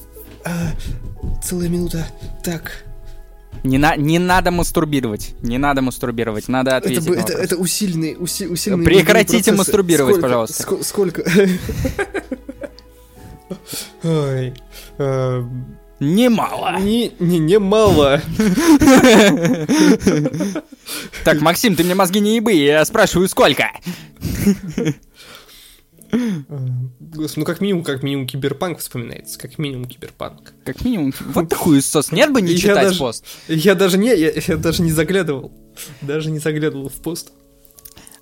B: Целая минута. Так.
A: Не, на, не надо мастурбировать. Не надо мастурбировать. Надо
B: Это,
A: ответить.
B: бы-
A: на
B: это, это усиленный, уси- усиленный
A: Прекратите мастурбировать,
B: Сколько-
A: пожалуйста.
B: ско- Сколько? *laughs* Ой.
A: Немало.
B: Не, не, не мало.
A: Так, Максим, ты мне мозги не ебы, я спрашиваю, сколько?
B: Ну как минимум, как минимум киберпанк вспоминается. Как минимум киберпанк.
A: Как минимум. Вот такой сос. Нет бы не
B: Я
A: читать
B: даже-
A: пост.
B: Я даже не, я, я даже не заглядывал. Даже не заглядывал в пост.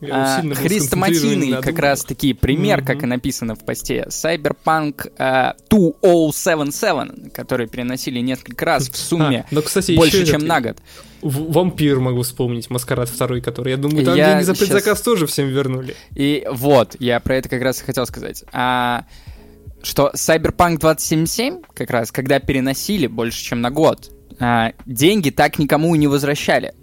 B: Я
A: А, Хрестоматийный как
B: двух.
A: раз таки пример,
B: Мгм.
A: как и написано в посте. Cyberpunk э, 2077, который переносили несколько раз в *laughs* сумме
B: А, ну, кстати,
A: больше, чем
B: этот,
A: на год.
B: Вампир могу вспомнить, Маскарад второй, который, я думаю, там
A: Я
B: деньги за предзаказ тоже всем вернули.
A: И вот, я про это как раз и хотел сказать. А, что Cyberpunk 2077, как раз, когда переносили больше, чем на год, а, деньги так никому и не возвращали.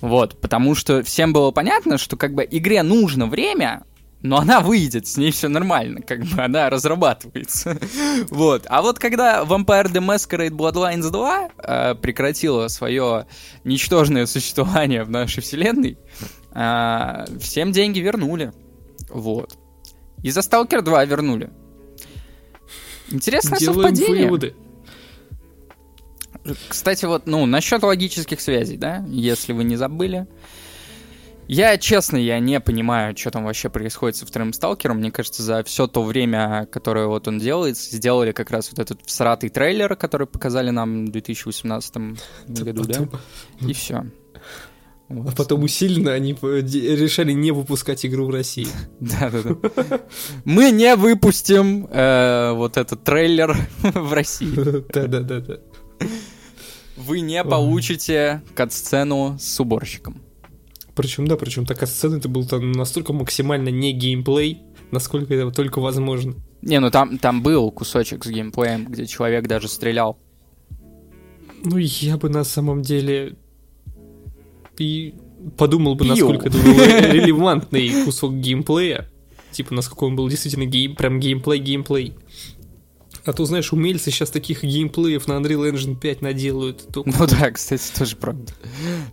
A: Вот, потому что всем было понятно, что как бы игре нужно время, но она выйдет, с ней все нормально, как бы она разрабатывается. *laughs* вот. А вот когда Vampire the Masquerade Bloodlines 2 э, прекратила свое ничтожное существование в нашей вселенной, э, всем деньги вернули. Вот. И за Stalker 2 вернули. Интересное
B: Делаем
A: совпадение.
B: выводы.
A: Кстати, вот, ну, насчет логических связей, да, если вы не забыли. Я, честно, я не понимаю, что там вообще происходит со вторым сталкером. Мне кажется, за все то время, которое вот он делает, сделали как раз вот этот всратый трейлер, который показали нам в 2018 году, да? И все.
B: А потом усиленно они решали не выпускать игру в России. *laughs*
A: Да-да-да. Мы не выпустим э, вот этот трейлер *laughs* в России. *laughs*
B: Да-да-да.
A: Вы не получите кат-сцену с уборщиком.
B: Причем, да, причем такая сцена, это был там настолько максимально не геймплей, насколько это только возможно.
A: Не, ну там, там был кусочек с геймплеем, где человек даже стрелял.
B: Ну, я бы на самом деле и подумал бы,
A: Пил.
B: насколько это был релевантный кусок геймплея. Типа, насколько он был действительно гейм, прям геймплей-геймплей. А то, знаешь, умельцы сейчас таких геймплеев на Unreal Engine 5 наделают. только-
A: Ну да, кстати, тоже правда.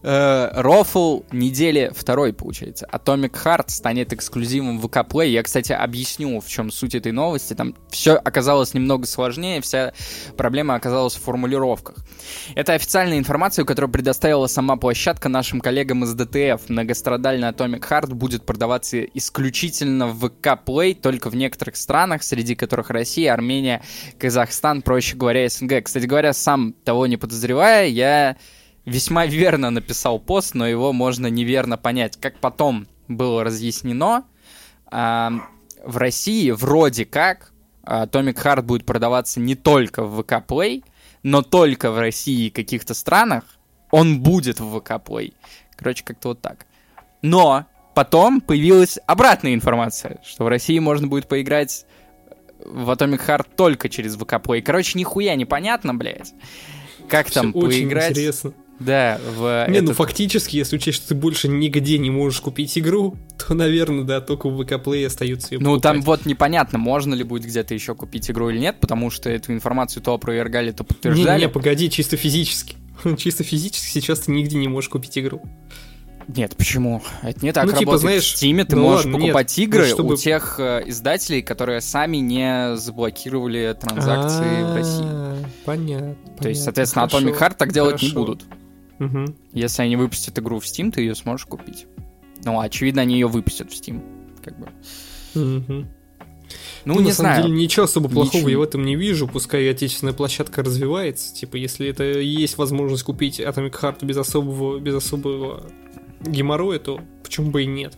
A: Э, Рофл недели второй, получается. Atomic Heart станет эксклюзивом в Play. Я, кстати, объясню, в чем суть этой новости. Там все оказалось немного сложнее, вся проблема оказалась в формулировках. Это официальная информация, которую предоставила сама площадка нашим коллегам из DTF. Многострадальный Atomic Heart будет продаваться исключительно в VK Play, только в некоторых странах, среди которых Россия, Армения, Казахстан, проще говоря, СНГ. Кстати говоря, сам того не подозревая, я весьма *laughs* верно написал пост, но его можно неверно понять. Как потом было разъяснено, а, в России вроде как Atomic Heart будет продаваться не только в VK Play, но только в России и каких-то странах он будет в VK Play. Короче, как-то вот так. Но потом появилась обратная информация, что в России можно будет поиграть в Atomic Heart только через VK Play. Короче, нихуя непонятно, блядь. Как там
B: Всё очень
A: поиграть?
B: интересно.
A: Да, в
B: Не, ну
A: этот-
B: фактически, если учесть, что ты больше нигде не можешь купить игру, *laughs* то, наверное, да, только в ВК Play остается ее
A: Ну, там вот непонятно, можно ли будет где-то еще купить игру или нет, потому что эту информацию то опровергали, то подтверждали.
B: Не-не, погоди, чисто физически. *laughs* Чисто физически сейчас ты нигде не можешь купить игру.
A: Нет, почему? Это не так
B: Ну, типа,
A: работает.
B: знаешь,
A: в Steam ты
B: ну
A: можешь
B: ладно,
A: покупать
B: нет,
A: игры
B: ну, чтобы-
A: у тех э, издателей, которые сами не заблокировали транзакции в России.
B: А, Понятно.
A: То есть, соответственно,
B: хорошо,
A: Atomic Heart так делать не
B: хорошо.
A: будут.
B: Мгм.
A: Если они выпустят игру в Steam, ты ее сможешь купить. Ну, очевидно, они ее выпустят в Steam. Как бы.
B: Мгм.
A: Ну,
B: на
A: не
B: самом
A: знаю.
B: деле ничего особо плохого
A: Ничего.
B: я в этом не вижу, пускай отечественная площадка развивается. Типа, если это есть возможность купить Atomic Heart без особого, без особого геморроя, то почему бы и нет?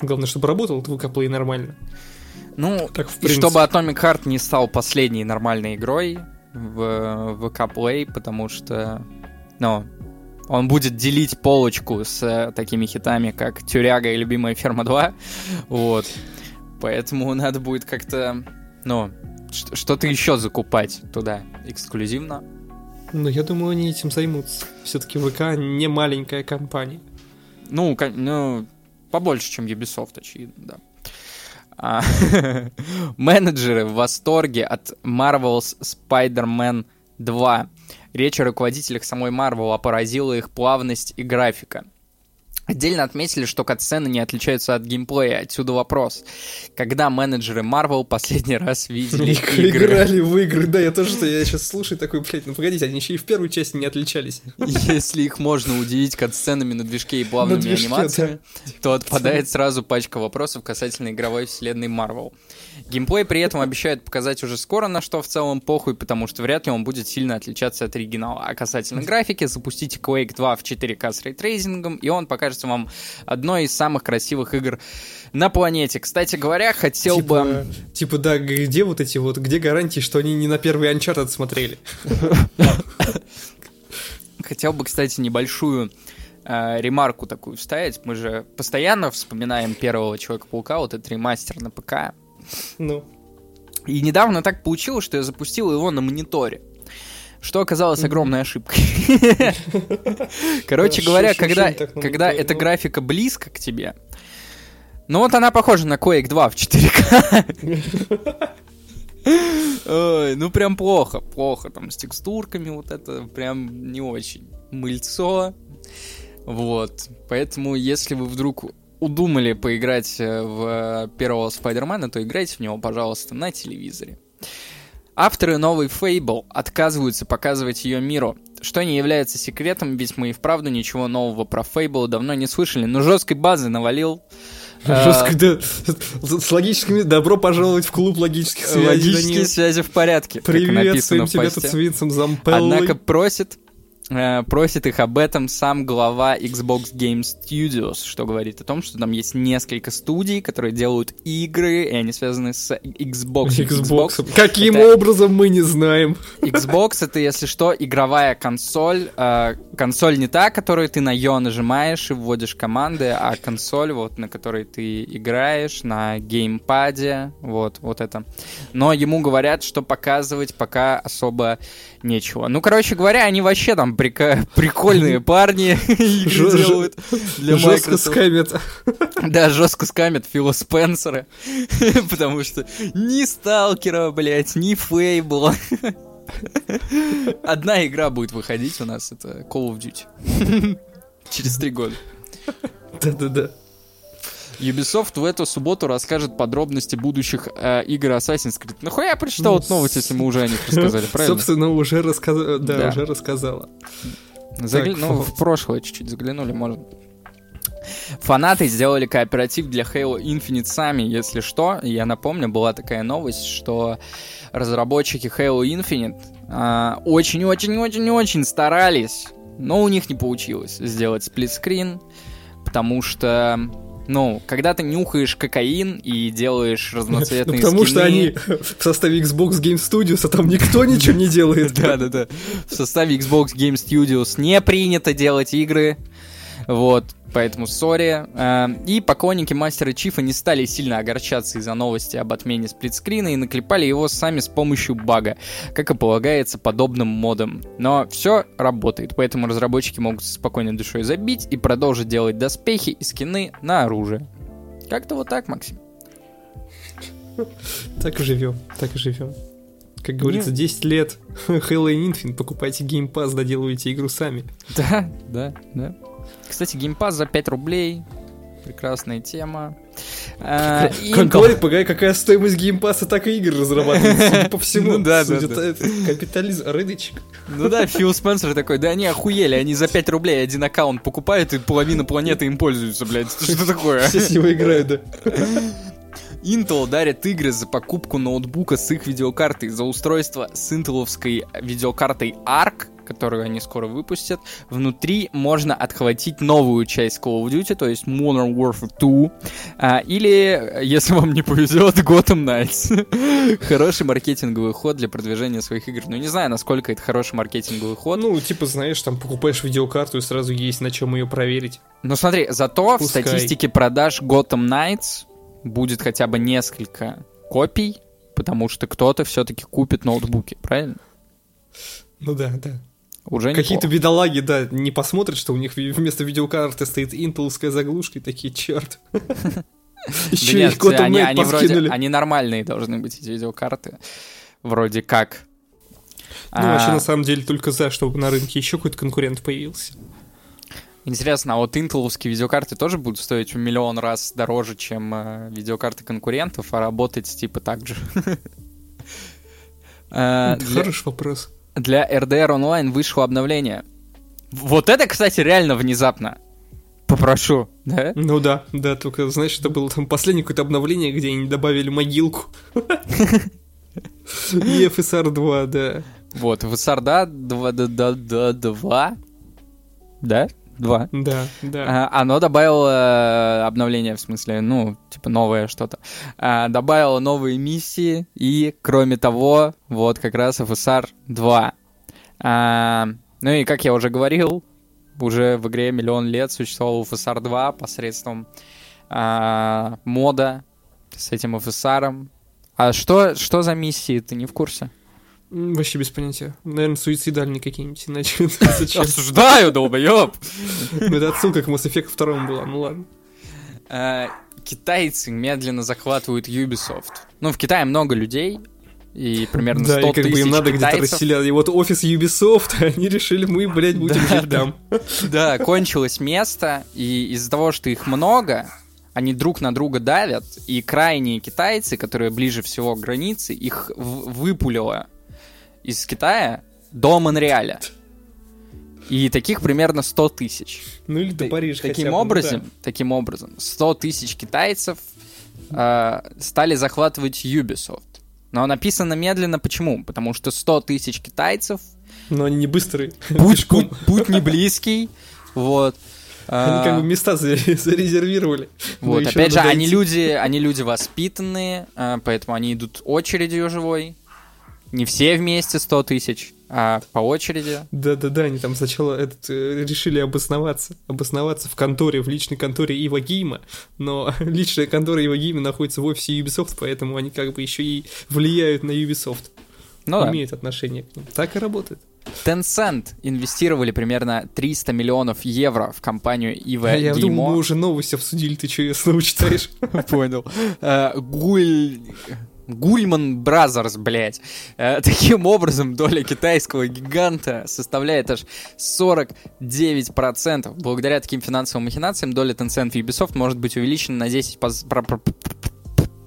B: Главное, чтобы работал Play нормально.
A: Ну,
B: Так, в
A: и чтобы Atomic Heart не стал последней нормальной игрой в ВК Play, потому что, ну, он будет делить полочку с э, такими хитами, как Тюряга и Любимая Ферма 2, вот. Поэтому надо будет как-то, ну, что-то еще закупать туда эксклюзивно.
B: Но я думаю, они этим займутся. Все-таки ВК не маленькая компания.
A: Ну, ну, побольше, чем Ubisoft, очевидно, да. А, *laughs* менеджеры в восторге от Marvel's Spider-Man 2. Речь о руководителях самой Marvel, а поразила их плавность и графика. Отдельно отметили, что катсцены не отличаются от геймплея. Отсюда вопрос. Когда менеджеры Marvel последний раз видели игры?
B: играли в игры, да, я тоже, что я сейчас слушаю такой, блядь, ну погодите, они еще и в первой части не отличались.
A: Если их можно удивить катсценами на движке и плавными
B: движке,
A: анимациями, то отпадает сразу пачка вопросов касательно игровой вселенной Marvel. Геймплей при этом обещают показать уже скоро, на что в целом похуй, потому что вряд ли он будет сильно отличаться от оригинала. А касательно графики, запустите Quake 2 в 4К с рейтрейсингом, и он покажется вам одной из самых красивых игр на планете. Кстати говоря, хотел бы...
B: Типа, типа, да, где вот эти вот, где гарантии, что они не на первый Uncharted смотрели?
A: Хотел бы, кстати, небольшую э, ремарку такую вставить. Мы же постоянно вспоминаем первого Человека-паука, вот этот ремастер на ПК.
B: Ну,
A: И недавно так получилось, что я запустил его на мониторе. Что оказалось огромной ошибкой. *laughs* Короче говоря, когда, когда эта
B: ну.
A: графика близко к тебе, Ну вот она похожа на Quake 2 в 4К. Ой, ну прям плохо, плохо. Там с текстурками вот это прям не очень. Мыльцо. Вот. Поэтому, если вы вдруг удумали поиграть э, в первого Спайдермена, то играйте в него, пожалуйста, на телевизоре. Авторы новой Fable отказываются показывать ее миру, что не является секретом, ведь мы и вправду ничего нового про Fable давно не слышали, но жесткой базы навалил. *laughs*
B: Жестко, да. С логическими... Добро пожаловать в клуб логических связей.
A: Логические связи в порядке,
B: Приветствуем тебя тут с Винсом Зампеллой.
A: Однако просит, просит их об этом сам глава Xbox Game Studios, что говорит о том, что там есть несколько студий, которые делают игры, и они связаны с Xbox.
B: Xbox. Каким
A: Это-
B: образом мы не знаем.
A: Xbox это, если что, игровая консоль. Э, консоль не та, которую ты на Ё нажимаешь и вводишь команды, а консоль, вот, на которой ты играешь, на геймпаде, вот, вот это. Но ему говорят, что показывать пока особо нечего. Ну, короче говоря, они вообще там прика- прикольные парни *laughs* делают для
B: Жестко скамят.
A: Да, жестко скамят Фила Спенсера, *laughs* потому что ни Сталкера, блядь, ни Фейбла. *laughs* Одна игра будет выходить у нас, это Call of Duty. Через три года.
B: Да-да-да.
A: Ubisoft в эту субботу расскажет подробности будущих э, игр Assassin's Creed. Нахуя я прочитал
B: Ну,
A: вот новость, если мы уже о них рассказали, *laughs* правильно?
B: Собственно, уже рассказала. Да,
A: Да.
B: уже рассказала.
A: Загля-
B: Так,
A: Ну,
B: фу.
A: в прошлое чуть-чуть заглянули, может. Фанаты сделали кооператив для Halo Infinite сами, если что. Я напомню, была такая новость, что разработчики Halo Infinite а, очень-очень-очень-очень старались, но у них не получилось сделать сплитскрин, потому что, ну, когда ты нюхаешь кокаин и делаешь *laughs*
B: Ну,
A: разноцветные
B: потому что
A: скины-
B: они *laughs* в составе Xbox Game Studios, а там никто ничего не делает. *laughs*
A: Да-да-да. В составе Xbox Game Studios не принято делать игры. Вот, поэтому сори. Э, И поклонники Мастера Чифа не стали сильно огорчаться из-за новости об отмене сплитскрина и наклепали его сами с помощью бага, как и полагается подобным модам. Но все работает, поэтому разработчики могут со спокойной душой забить и продолжить делать доспехи и скины на оружие. Как-то вот так, Максим.
B: Так и живем, так и живем. Как говорится, 10 лет *laughs* Halo Infinite, покупайте Game Pass, доделывайте игру сами.
A: Да, да, да. Кстати, геймпас за 5 рублей. Прекрасная тема. А,
B: погоди, какая стоимость Pass, так и игр разрабатывается, по всему. *laughs*
A: Ну да, да,
B: Судя
A: да.
B: это Капитализм, рыночек.
A: Ну да, Фил Спенсер такой, да они охуели, они за 5 рублей один аккаунт покупают, и половина планеты им пользуются, блядь. *laughs* Что такое?
B: Все с него играют, да.
A: Intel дарит игры за покупку ноутбука с их видеокартой, за устройство с интеловской видеокартой ARC, которую они скоро выпустят. Внутри можно отхватить новую часть Call of Duty, то есть Modern Warfare 2, а, или, если вам не повезет, Gotham Knights. *laughs* Хороший маркетинговый ход для продвижения своих игр. Ну, не знаю, насколько это хороший маркетинговый ход.
B: Ну, типа, знаешь, там покупаешь видеокарту и сразу есть на чем ее проверить.
A: Ну смотри, зато
B: Пускай.
A: в статистике продаж Gotham Knights будет хотя бы несколько копий, потому что кто-то все-таки купит ноутбуки, правильно?
B: Ну да, да.
A: Уже
B: Какие-то бедолаги, да, не посмотрят, что у них вместо видеокарты стоит интеловская заглушка, и такие, черт. *laughs* Еще их Gotham
A: они,
B: Knight подкинули.
A: они нормальные должны быть эти видеокарты, вроде как.
B: Ну, вообще,
A: А,
B: на самом деле, только за, чтобы на рынке еще какой-то конкурент появился.
A: Интересно, а вот интеловские видеокарты тоже будут стоить в миллион раз дороже, чем э, видеокарты конкурентов, а работать типа так же? *laughs* Э,
B: хороший вопрос.
A: Для RDR Online вышло обновление. Вот это, кстати, реально внезапно. Попрошу, да?
B: Ну да, да, только, знаешь, это было там последнее какое-то обновление, где они добавили могилку. И FSR 2, да.
A: Вот, в SRD 2, да, да, да, 2, да? 2.
B: Да, да.
A: А, Оно добавило э, обновление, в смысле, ну, типа новое что-то. А, Добавило новые миссии, и, кроме того, вот как раз FSR 2. А, Ну и, как я уже говорил, уже в игре миллион лет существовал FSR 2 посредством а, мода с этим FSR. А что, что за миссии, ты не в курсе?
B: Вообще без понятия. Наверное, суицидальные какие-нибудь, иначе *laughs* зачем? *laughs*
A: Осуждаю, долбоёб!
B: Ну, Это отсылка к Mass Effect 2 была, ну ладно.
A: Э, китайцы медленно захватывают Ubisoft. Ну, в Китае много людей, и примерно 100
B: Да, и как бы им надо где-то расселять. И вот офис Ubisoft, *laughs* они решили, мы, блядь, будем
A: Да,
B: жить
A: да.
B: там.
A: Да, кончилось место, и из-за того, что их много, они друг на друга давят, и крайние китайцы, которые ближе всего к границе, их выпулило из Китая до Монреаля. И таких примерно 100 тысяч.
B: Ну или до Парижа
A: таким
B: бы, ну
A: образом,
B: да.
A: таким образом, 100 тысяч китайцев э, стали захватывать Ubisoft. Но написано медленно, почему? Потому что 100 тысяч китайцев,
B: Но они не быстрые. *laughs*
A: путь, путь, путь не близкий, вот. *laughs*
B: Они
A: А,
B: как бы места за- *laughs* зарезервировали.
A: Вот, опять же, они люди, они люди воспитанные, а, поэтому они идут очередью живой. Не все вместе 100 тысяч, а по очереди.
B: Да-да-да, они там сначала этот, э, решили обосноваться. Обосноваться в конторе, в личной конторе Ива Гейма. Но *laughs* личная контора Ива Гейма находится в офисе Ubisoft, поэтому они как бы еще и влияют на Ubisoft.
A: Ну да.
B: имеют отношение к ним. Так и работает.
A: Tencent инвестировали примерно 300 миллионов евро в компанию Ива
B: я думал,
A: Геймо.
B: мы уже новости обсудили, ты что, снова читаешь? *laughs*
A: Понял. Э, Гуль... Гульман Бразерс, блядь. Э, Таким образом, доля китайского гиганта составляет аж 49%. Благодаря таким финансовым махинациям доля Tencent в Ubisoft может быть увеличена на 10 поз- про- про-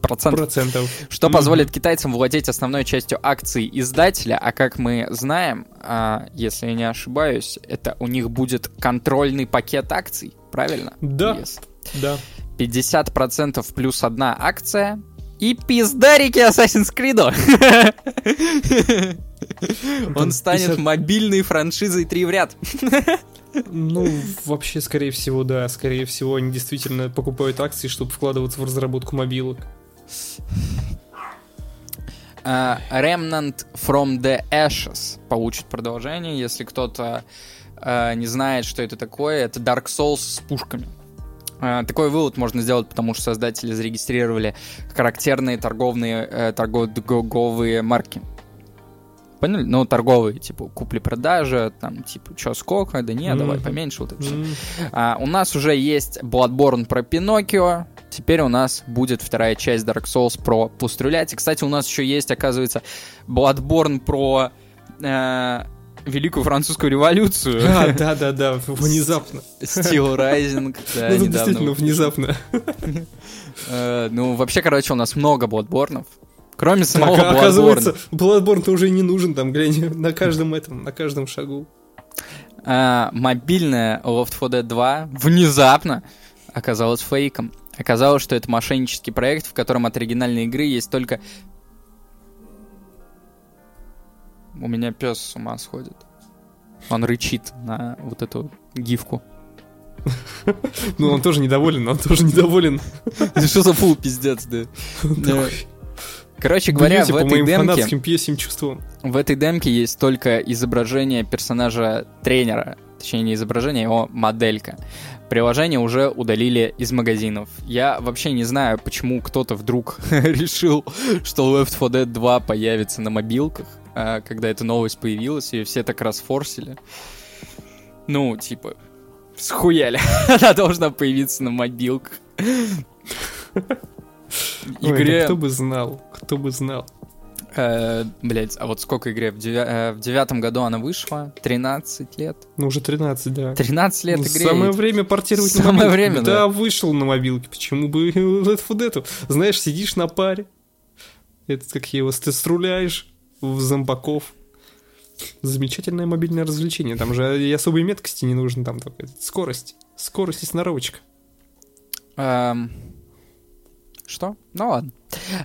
A: процентов,
B: Процентов.
A: что позволит китайцам владеть основной частью акций издателя, а как мы знаем, а, если я не ошибаюсь, это у них будет контрольный пакет акций, правильно?
B: Да.
A: Yes.
B: Да.
A: 50% плюс одна акция и пиздарики Assassin's Creed. *laughs* Он станет
B: 50
A: мобильной франшизой 3 в ряд.
B: Ну, вообще, скорее всего, да. Скорее всего, они действительно покупают акции, чтобы вкладываться в разработку мобилок.
A: А, Remnant from the Ashes получит продолжение, если кто-то а, не знает, что это такое. Это Dark Souls с пушками. А, Такой вывод можно сделать, потому что создатели зарегистрировали характерные торговые, э, торговые марки. Поняли? Ну, торговые, типа, купли-продажа, там, типа, чё, сколько, да не, давай
B: Мгм.
A: поменьше, вот это.
B: М,
A: А, у нас уже есть Bloodborne про Пиноккио. Теперь у нас будет вторая часть Dark Souls про пострелять. И, кстати, у нас еще есть, оказывается, Bloodborne про э, Великую Французскую революцию. *laughs*
B: А, да-да-да, внезапно.
A: Steel Rising. *laughs* да,
B: Ну,
A: недавно
B: действительно внезапно. *laughs*
A: Э, Ну, вообще, короче, у нас много Bloodborne'ов. Кроме самого
B: Так, а оказывается,
A: Bloodborne.
B: Bloodborne-то уже не нужен там, глянь, на каждом этом, на каждом шагу.
A: А, мобильная Left 4 Dead 2 внезапно оказалась фейком. Оказалось, что это мошеннический проект, в котором от оригинальной игры есть только... У меня пес с ума сходит. Он рычит на вот эту гифку.
B: Ну, он тоже недоволен, он тоже недоволен.
A: Что за фул пиздец, да? Да. Короче говоря,
B: Бьете
A: в этой демке... В этой демке есть только изображение персонажа тренера. Точнее, не изображение, а его моделька. Приложение уже удалили из магазинов. Я вообще не знаю, почему кто-то вдруг *laughs* решил, что Left 4 Dead 2 появится на мобилках, а, когда эта новость появилась, и все так расфорсили. Ну, типа, схуяли. *laughs* Она должна появиться на мобилках.
B: Ой,
A: Игре...
B: да кто бы знал, кто бы знал.
A: Э, блять, а вот сколько игре? В, девя- э, в девятом году она вышла? 13 лет?
B: Ну, уже 13, да.
A: 13 лет
B: Ну,
A: игре.
B: Самое время портировать на
A: Самое
B: мобилку.
A: время,
B: да.
A: да.
B: вышел на мобилке, почему бы Left 4 Dead? Знаешь, сидишь на паре, это как его, ты струляешь в зомбаков. Замечательное мобильное развлечение. Там же и особой меткости не нужно, там только скорость. Скорость и сноровочка.
A: Эм, Что? Ну ладно.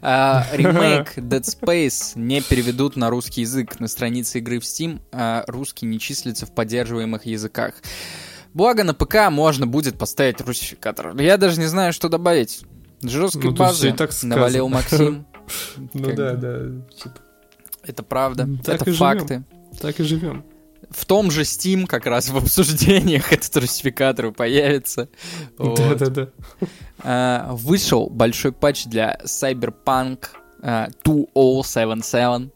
A: А, *laughs* Ремейк Dead Space не переведут на русский язык. На странице игры в Steam а, русский не числится в поддерживаемых языках. Благо на ПК можно будет поставить русификатор. Я даже не знаю, что добавить. Жесткой
B: Ну,
A: базы
B: так сказано.
A: навалил Максим. *laughs*
B: Ну да, да. типа,
A: Это правда. Это факты.
B: так и живем.
A: В том же Steam как раз в обсуждениях *laughs* этот русификатор появится. Вот.
B: Да, да, да.
A: А, Вышел большой патч для Cyberpunk а, 2077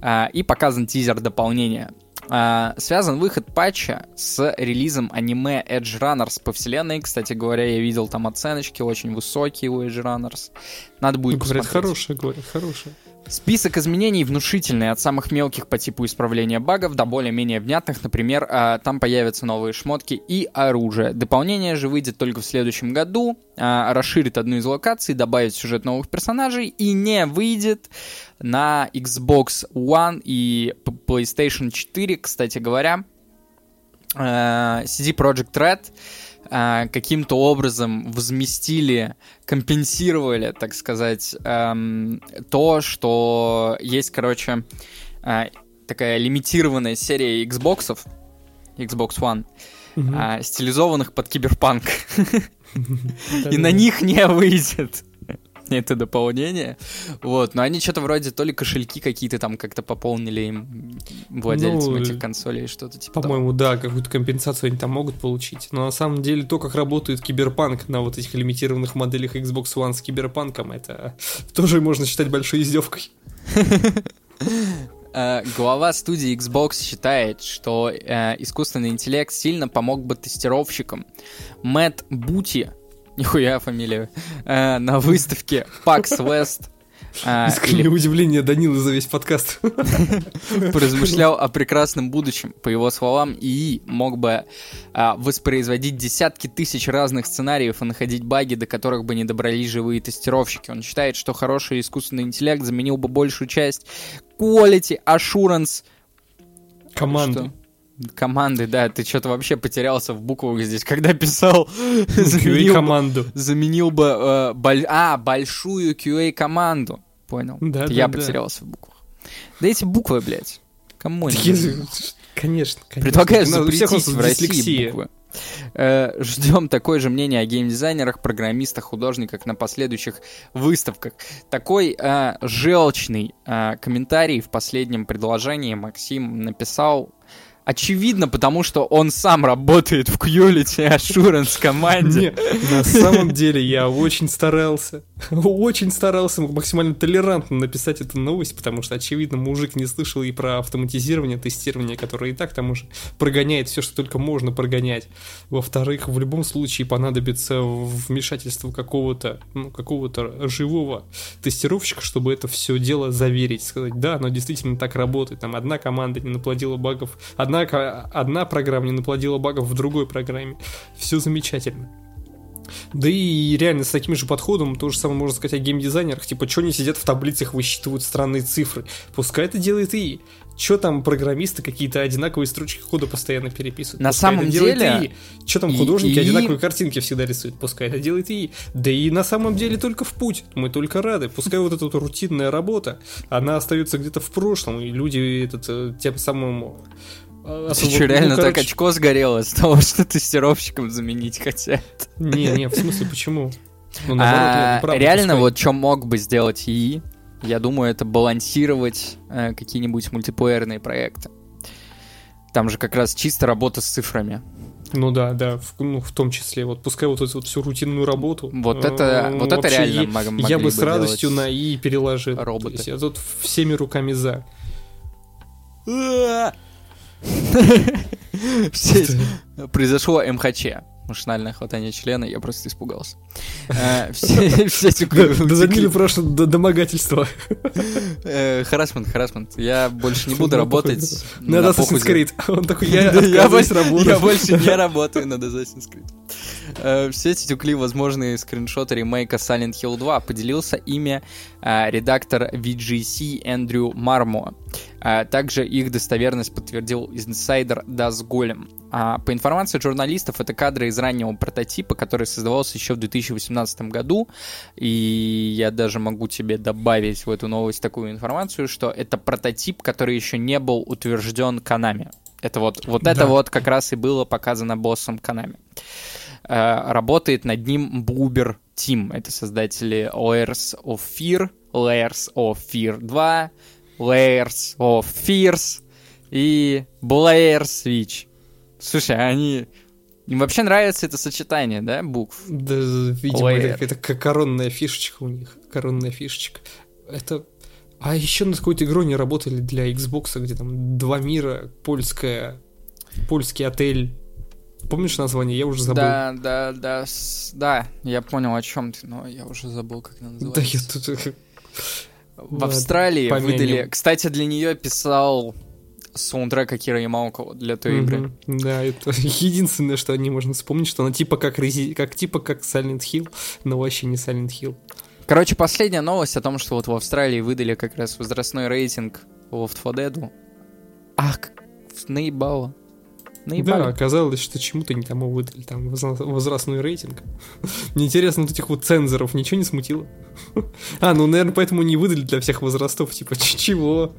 A: а, и показан тизер дополнения. А, связан выход патча с релизом аниме Edge Runners по вселенной. Кстати говоря, я видел там оценочки очень высокие у Edge Runners. Надо будет
B: Говорят,
A: посмотреть.
B: хорошая, говорят, хорошая.
A: Список изменений внушительный, от самых мелких по типу исправления багов до более-менее внятных. Например, а, там появятся новые шмотки и оружие. Дополнение же выйдет только в следующем году, а, расширит одну из локаций, добавит сюжет новых персонажей и не выйдет на Xbox One и PlayStation 4, кстати говоря. А, CD Projekt Red а, каким-то образом возместили, компенсировали, так сказать, эм, то, что есть, короче, а, такая лимитированная серия Xbox, Xbox One, а, стилизованных под киберпанк. *laughs* И на них не выйдет *laughs* это дополнение. Вот, но они что-то вроде то ли кошельки какие-то там как-то пополнили им владельцам
B: Ну,
A: этих консолей, что-то типа.
B: По-моему, да, какую-то компенсацию они там могут получить. Но на самом деле то, как работает киберпанк на вот этих лимитированных моделях Xbox One с киберпанком, это *laughs* тоже можно считать большой издевкой. *laughs*
A: Э, Глава студии Xbox считает, что э, искусственный интеллект сильно помог бы тестировщикам. Мэтт Бути, нихуя фамилия, э, на выставке PAX West э, *laughs*
B: Искреннее удивление Данилы за весь подкаст. *laughs*
A: поразмышлял о прекрасном будущем. По его словам, ИИ мог бы а, воспроизводить десятки тысяч разных сценариев и находить баги, до которых бы не добрались живые тестировщики. Он считает, что хороший искусственный интеллект заменил бы большую часть quality assurance
B: Команду.
A: Команды, да, ты что-то вообще потерялся в буквах здесь, когда писал. заменил, бы,
B: команду.
A: заменил бы э, боль- а, большую QA-команду. Понял.
B: Да,
A: Это
B: да,
A: я
B: да.
A: потерялся в буквах. Да эти буквы, блядь. Кому они? *laughs*
B: Конечно, конечно.
A: Предлагаю
B: У нас- у всех у
A: запретить в России
B: дислексия.
A: буквы. Э, Ждем такое же мнение о геймдизайнерах, программистах, художниках на последующих выставках. Такой э, желчный э, комментарий в последнем предложении Максим написал. Очевидно, потому что он сам работает в Quality Assurance команде.
B: На самом деле я очень старался, очень старался максимально толерантно написать эту новость, потому что, очевидно, мужик не слышал и про автоматизирование, тестирование, которое и так, к тому же, прогоняет все, что только можно прогонять. Во-вторых, в любом случае понадобится вмешательство какого-то, ну, какого-то живого тестировщика, чтобы это все дело заверить, сказать, да, оно действительно так работает, там одна команда не наплодила багов, одна, ко- одна программа не наплодила багов в другой программе. Все замечательно. Да и реально с таким же подходом то же самое можно сказать о геймдизайнерах. Типа, что они сидят в таблицах, высчитывают странные цифры. Пускай это делает и Че там программисты какие-то одинаковые строчки кода постоянно переписывают?
A: На
B: Пускай
A: самом
B: это
A: деле,
B: ИИ. Че там
A: и-
B: художники
A: и-
B: одинаковые картинки всегда рисуют? Пускай это делает и Да и на самом деле только в путь. Мы только рады. Пускай вот эта вот рутинная работа, она остается где-то в прошлом, и люди этот, э, тем самым... э,
A: Ты что,
B: ну,
A: реально так очко сгорело с того, *laughs* что тестировщиком заменить хотят?
B: Не, не, в смысле, почему? Ну, наоборот,
A: А, реально,
B: пускай.
A: вот что мог бы сделать ИИ, я думаю, это балансировать э, какие-нибудь мультиплеерные проекты. Там же как раз чисто работа с цифрами.
B: Ну да, да, в, ну, в том числе. Вот пускай вот эту вот всю рутинную работу.
A: Вот
B: э,
A: это- вот это реально
B: е-
A: мог-
B: Я бы
A: бы
B: с радостью на и переложил.
A: роботы.
B: То есть я тут всеми руками за. *laughs*
A: Все- Произошло МХЧ. Машинальное хватание члена, я просто испугался. *laughs* Э, Все все эти
B: прошло до- домогательство.
A: Э, Харасмент, харасмент. Я больше не *laughs* буду работать
B: похуй.
A: на
B: Над Assassin's. Creed. Он такой, я
A: я больше- не работаю над Assassin's Creed. Э, В сети текли возможные скриншоты ремейка Silent Hill 2. Поделился ими э, редактор VGC Эндрю Мармо. А Также их достоверность подтвердил инсайдер Das Golem. А По информации журналистов, это кадры из раннего прототипа, который создавался еще в 2018 году. И я даже могу тебе добавить в эту новость такую информацию, что это прототип, который еще не был утвержден Канами. Это вот, вот это
B: Да.
A: вот как раз и было показано боссом Канами. Э, Работает над ним Bloober Team. Это создатели Layers of Fear, Layers of Fear 2, Layers of Fears и Blair Switch. Слушай, они... Им вообще нравится это сочетание, да, букв?
B: Да, видимо,
A: Layer.
B: это, это коронная фишечка у них. Коронная фишечка. Это А еще над какой-то игрой не работали для Xbox, где там два мира, польская, польский отель. Помнишь название? Я уже забыл.
A: Да, да, да, с- да, я понял, о чем ты, но я уже забыл, как она
B: Да
A: называется.
B: я тут...
A: В Австралии
B: помянем.
A: выдали... Кстати, для нее писал саундтрек Акира Ямаукова для той игры.
B: Мгм. Да, это *laughs* единственное, что о ней можно вспомнить, что она типа как, Resi- как типа как Silent Hill, но вообще не Silent Hill.
A: Короче, последняя новость о том, что вот в Австралии выдали как раз возрастной рейтинг Left 4 Dead. Ах, как наебало.
B: Да,
A: Наебали.
B: оказалось, что чему-то не тому выдали там возра- возрастной рейтинг. *laughs* Мне интересно, вот этих вот цензоров ничего не смутило? *laughs* А, ну, наверное, поэтому не выдали для всех возрастов, типа, *laughs* чего?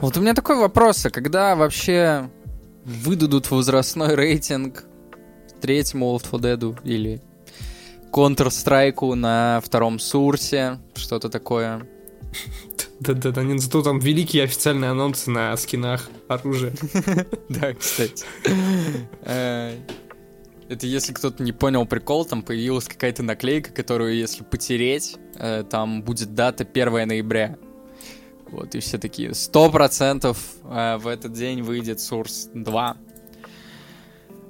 A: Вот у меня такой вопрос, а когда вообще выдадут возрастной рейтинг третьему Left 4 Dead или Counter-Strike на втором сурсе, что-то такое.
B: Да-да-да, не зато там великие официальные анонсы на скинах оружия. *laughs*
A: Да, кстати. Э, Это если кто-то не понял прикол, там появилась какая-то наклейка, которую если потереть, э, там будет дата 1 ноября. Вот, и все такие, 100% э, в этот день выйдет Source 2.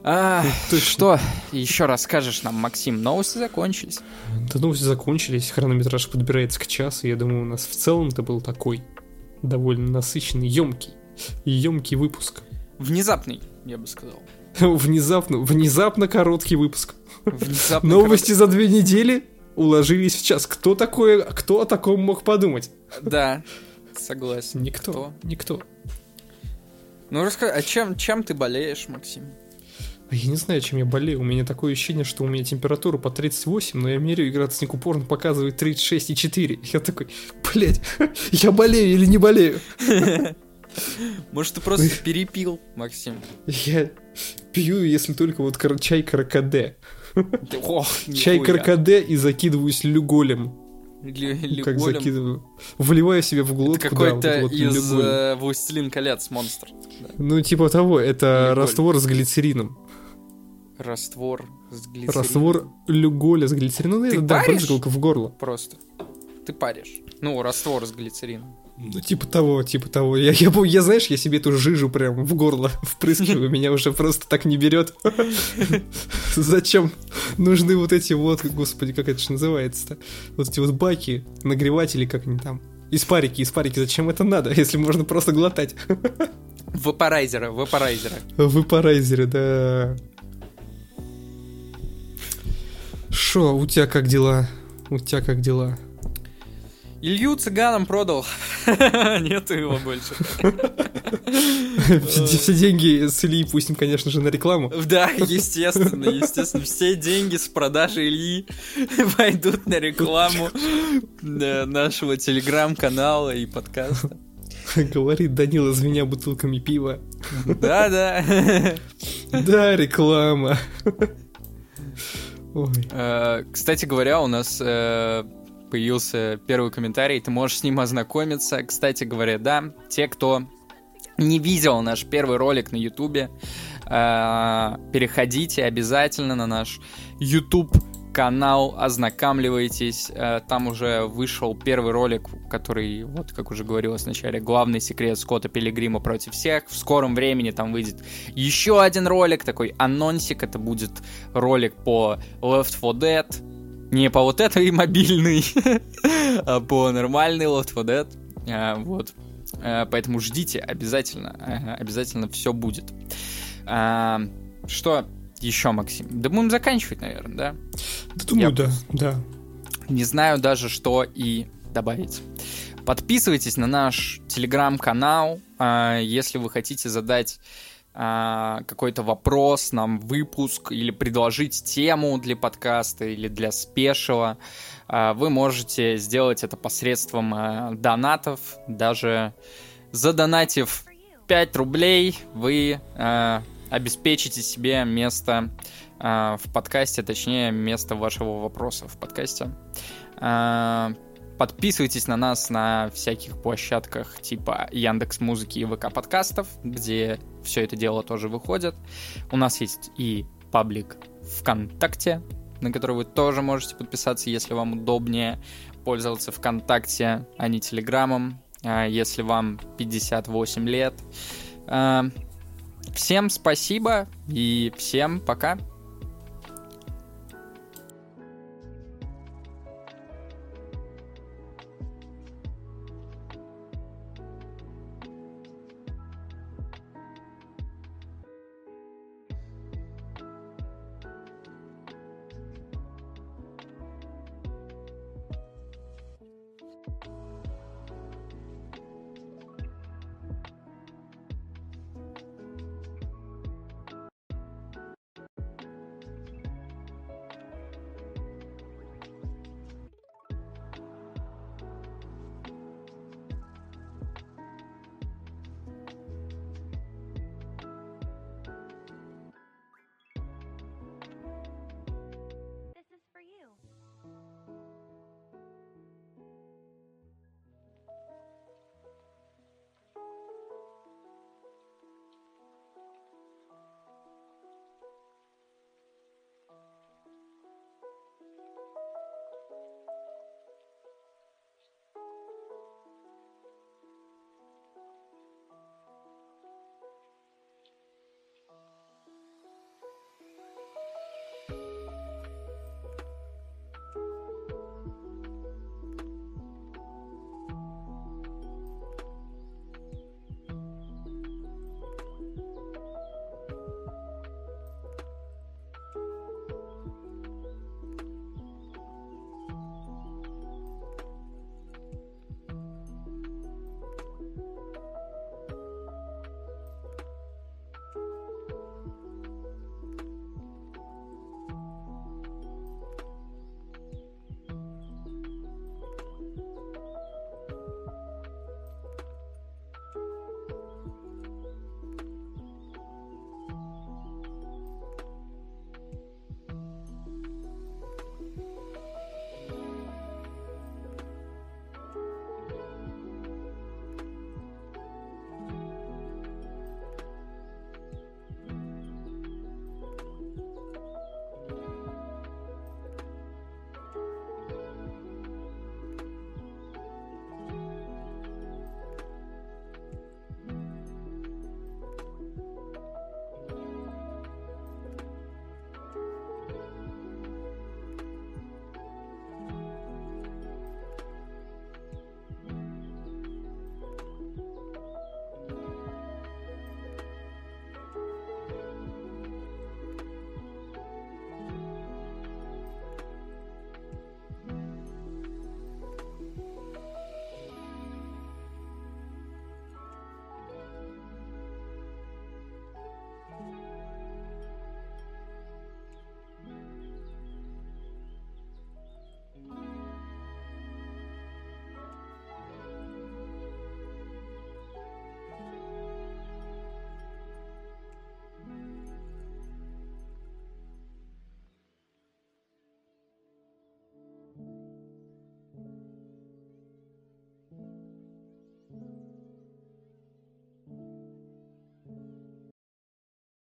A: А, что еще расскажешь нам, Максим? Новости закончились.
B: Да новости закончились, хронометраж подбирается к часу. Я думаю, у нас в целом-то был такой довольно насыщенный, емкий, емкий выпуск.
A: Внезапный, я бы сказал. *laughs*
B: Внезапно, внезапно короткий выпуск.
A: Внезапно
B: Новости за две недели уложились в час. Кто такое, кто о таком мог подумать?
A: Да, согласен.
B: Никто,
A: Кто?
B: никто.
A: Ну расскажи, а чем, чем ты болеешь, Максим?
B: А Я не знаю, чем я болею. У меня такое ощущение, что у меня температура по 38, но я меряю, и градусник упорно показывает 36,4. Я такой, блять, *laughs* я болею или не болею? *laughs*
A: Может, ты просто перепил, Максим?
B: Я пью, если только вот чай каракаде. *laughs* Чай каракаде и закидываюсь люголем.
A: Лю-
B: Ну, Как закидываю. Вливаю себе в глотку,
A: Это какой-то из э, «Властелин колец» монстр.
B: Ну, типа того, это раствор с глицерином.
A: Раствор с глицерином.
B: Раствор люголя с глицерином. Ну,
A: Ты
B: это, да,
A: паришь?
B: в горло.
A: Просто. Ты паришь. Ну, раствор с глицерином.
B: Ну, типа того, типа того. Я, я, пом- я, знаешь, я себе эту жижу прям в горло *laughs* впрыскиваю, меня уже просто так не берет. *laughs* Зачем нужны вот эти вот, господи, как это же называется-то? Вот эти вот баки, нагреватели, как они там. Испарики, испарики, зачем это надо, *laughs* если можно просто глотать?
A: Вапорайзера, вапорайзера.
B: Вапорайзеры, да. Шо, у тебя как дела? У тебя как дела?
A: Илью цыганам продал. *laughs* Нету его больше.
B: Все деньги с Ильи пустим, конечно же, на рекламу.
A: Да, естественно, естественно. Все деньги с продажи Ильи *laughs* пойдут на рекламу э, нашего телеграм-канала и подкаста.
B: Говорит Данила, звеня бутылками пива.
A: Да-да.
B: Да, реклама. Ой.
A: Э, Кстати говоря, у нас э, появился первый комментарий, ты можешь с ним ознакомиться. Кстати говоря, да, те, кто не видел наш первый ролик на Ютубе, э, переходите обязательно на наш YouTube канал, ознакомливайтесь. Э, Там уже вышел первый ролик, который, вот как уже говорилось вначале, главный секрет Скотта Пилигрима против всех. В скором времени там выйдет еще один ролик, такой анонсик. Это будет ролик по Left 4 Dead. Не по вот этой мобильной, *laughs* а по нормальной Left 4 Dead. А, Вот. А, Поэтому ждите обязательно. Обязательно все будет. Что еще, Максим? Да будем заканчивать, наверное, да?
B: Да думаю,
A: Я
B: да, да.
A: Не знаю даже, что и добавить. Подписывайтесь на наш телеграм-канал, а, если вы хотите задать а, какой-то вопрос, нам выпуск или предложить тему для подкаста или для спешила. А, Вы можете сделать это посредством донатов, даже задонатив 5 рублей, вы обеспечите себе место а, в подкасте, точнее, место вашего вопроса в подкасте. А, Подписывайтесь на нас на всяких площадках типа Яндекс Музыки и ВК подкастов, где все это дело тоже выходит. У нас есть и паблик ВКонтакте, на который вы тоже можете подписаться, если вам удобнее пользоваться ВКонтакте, а не Телеграмом. а, если вам 58 лет. Всем спасибо и всем пока.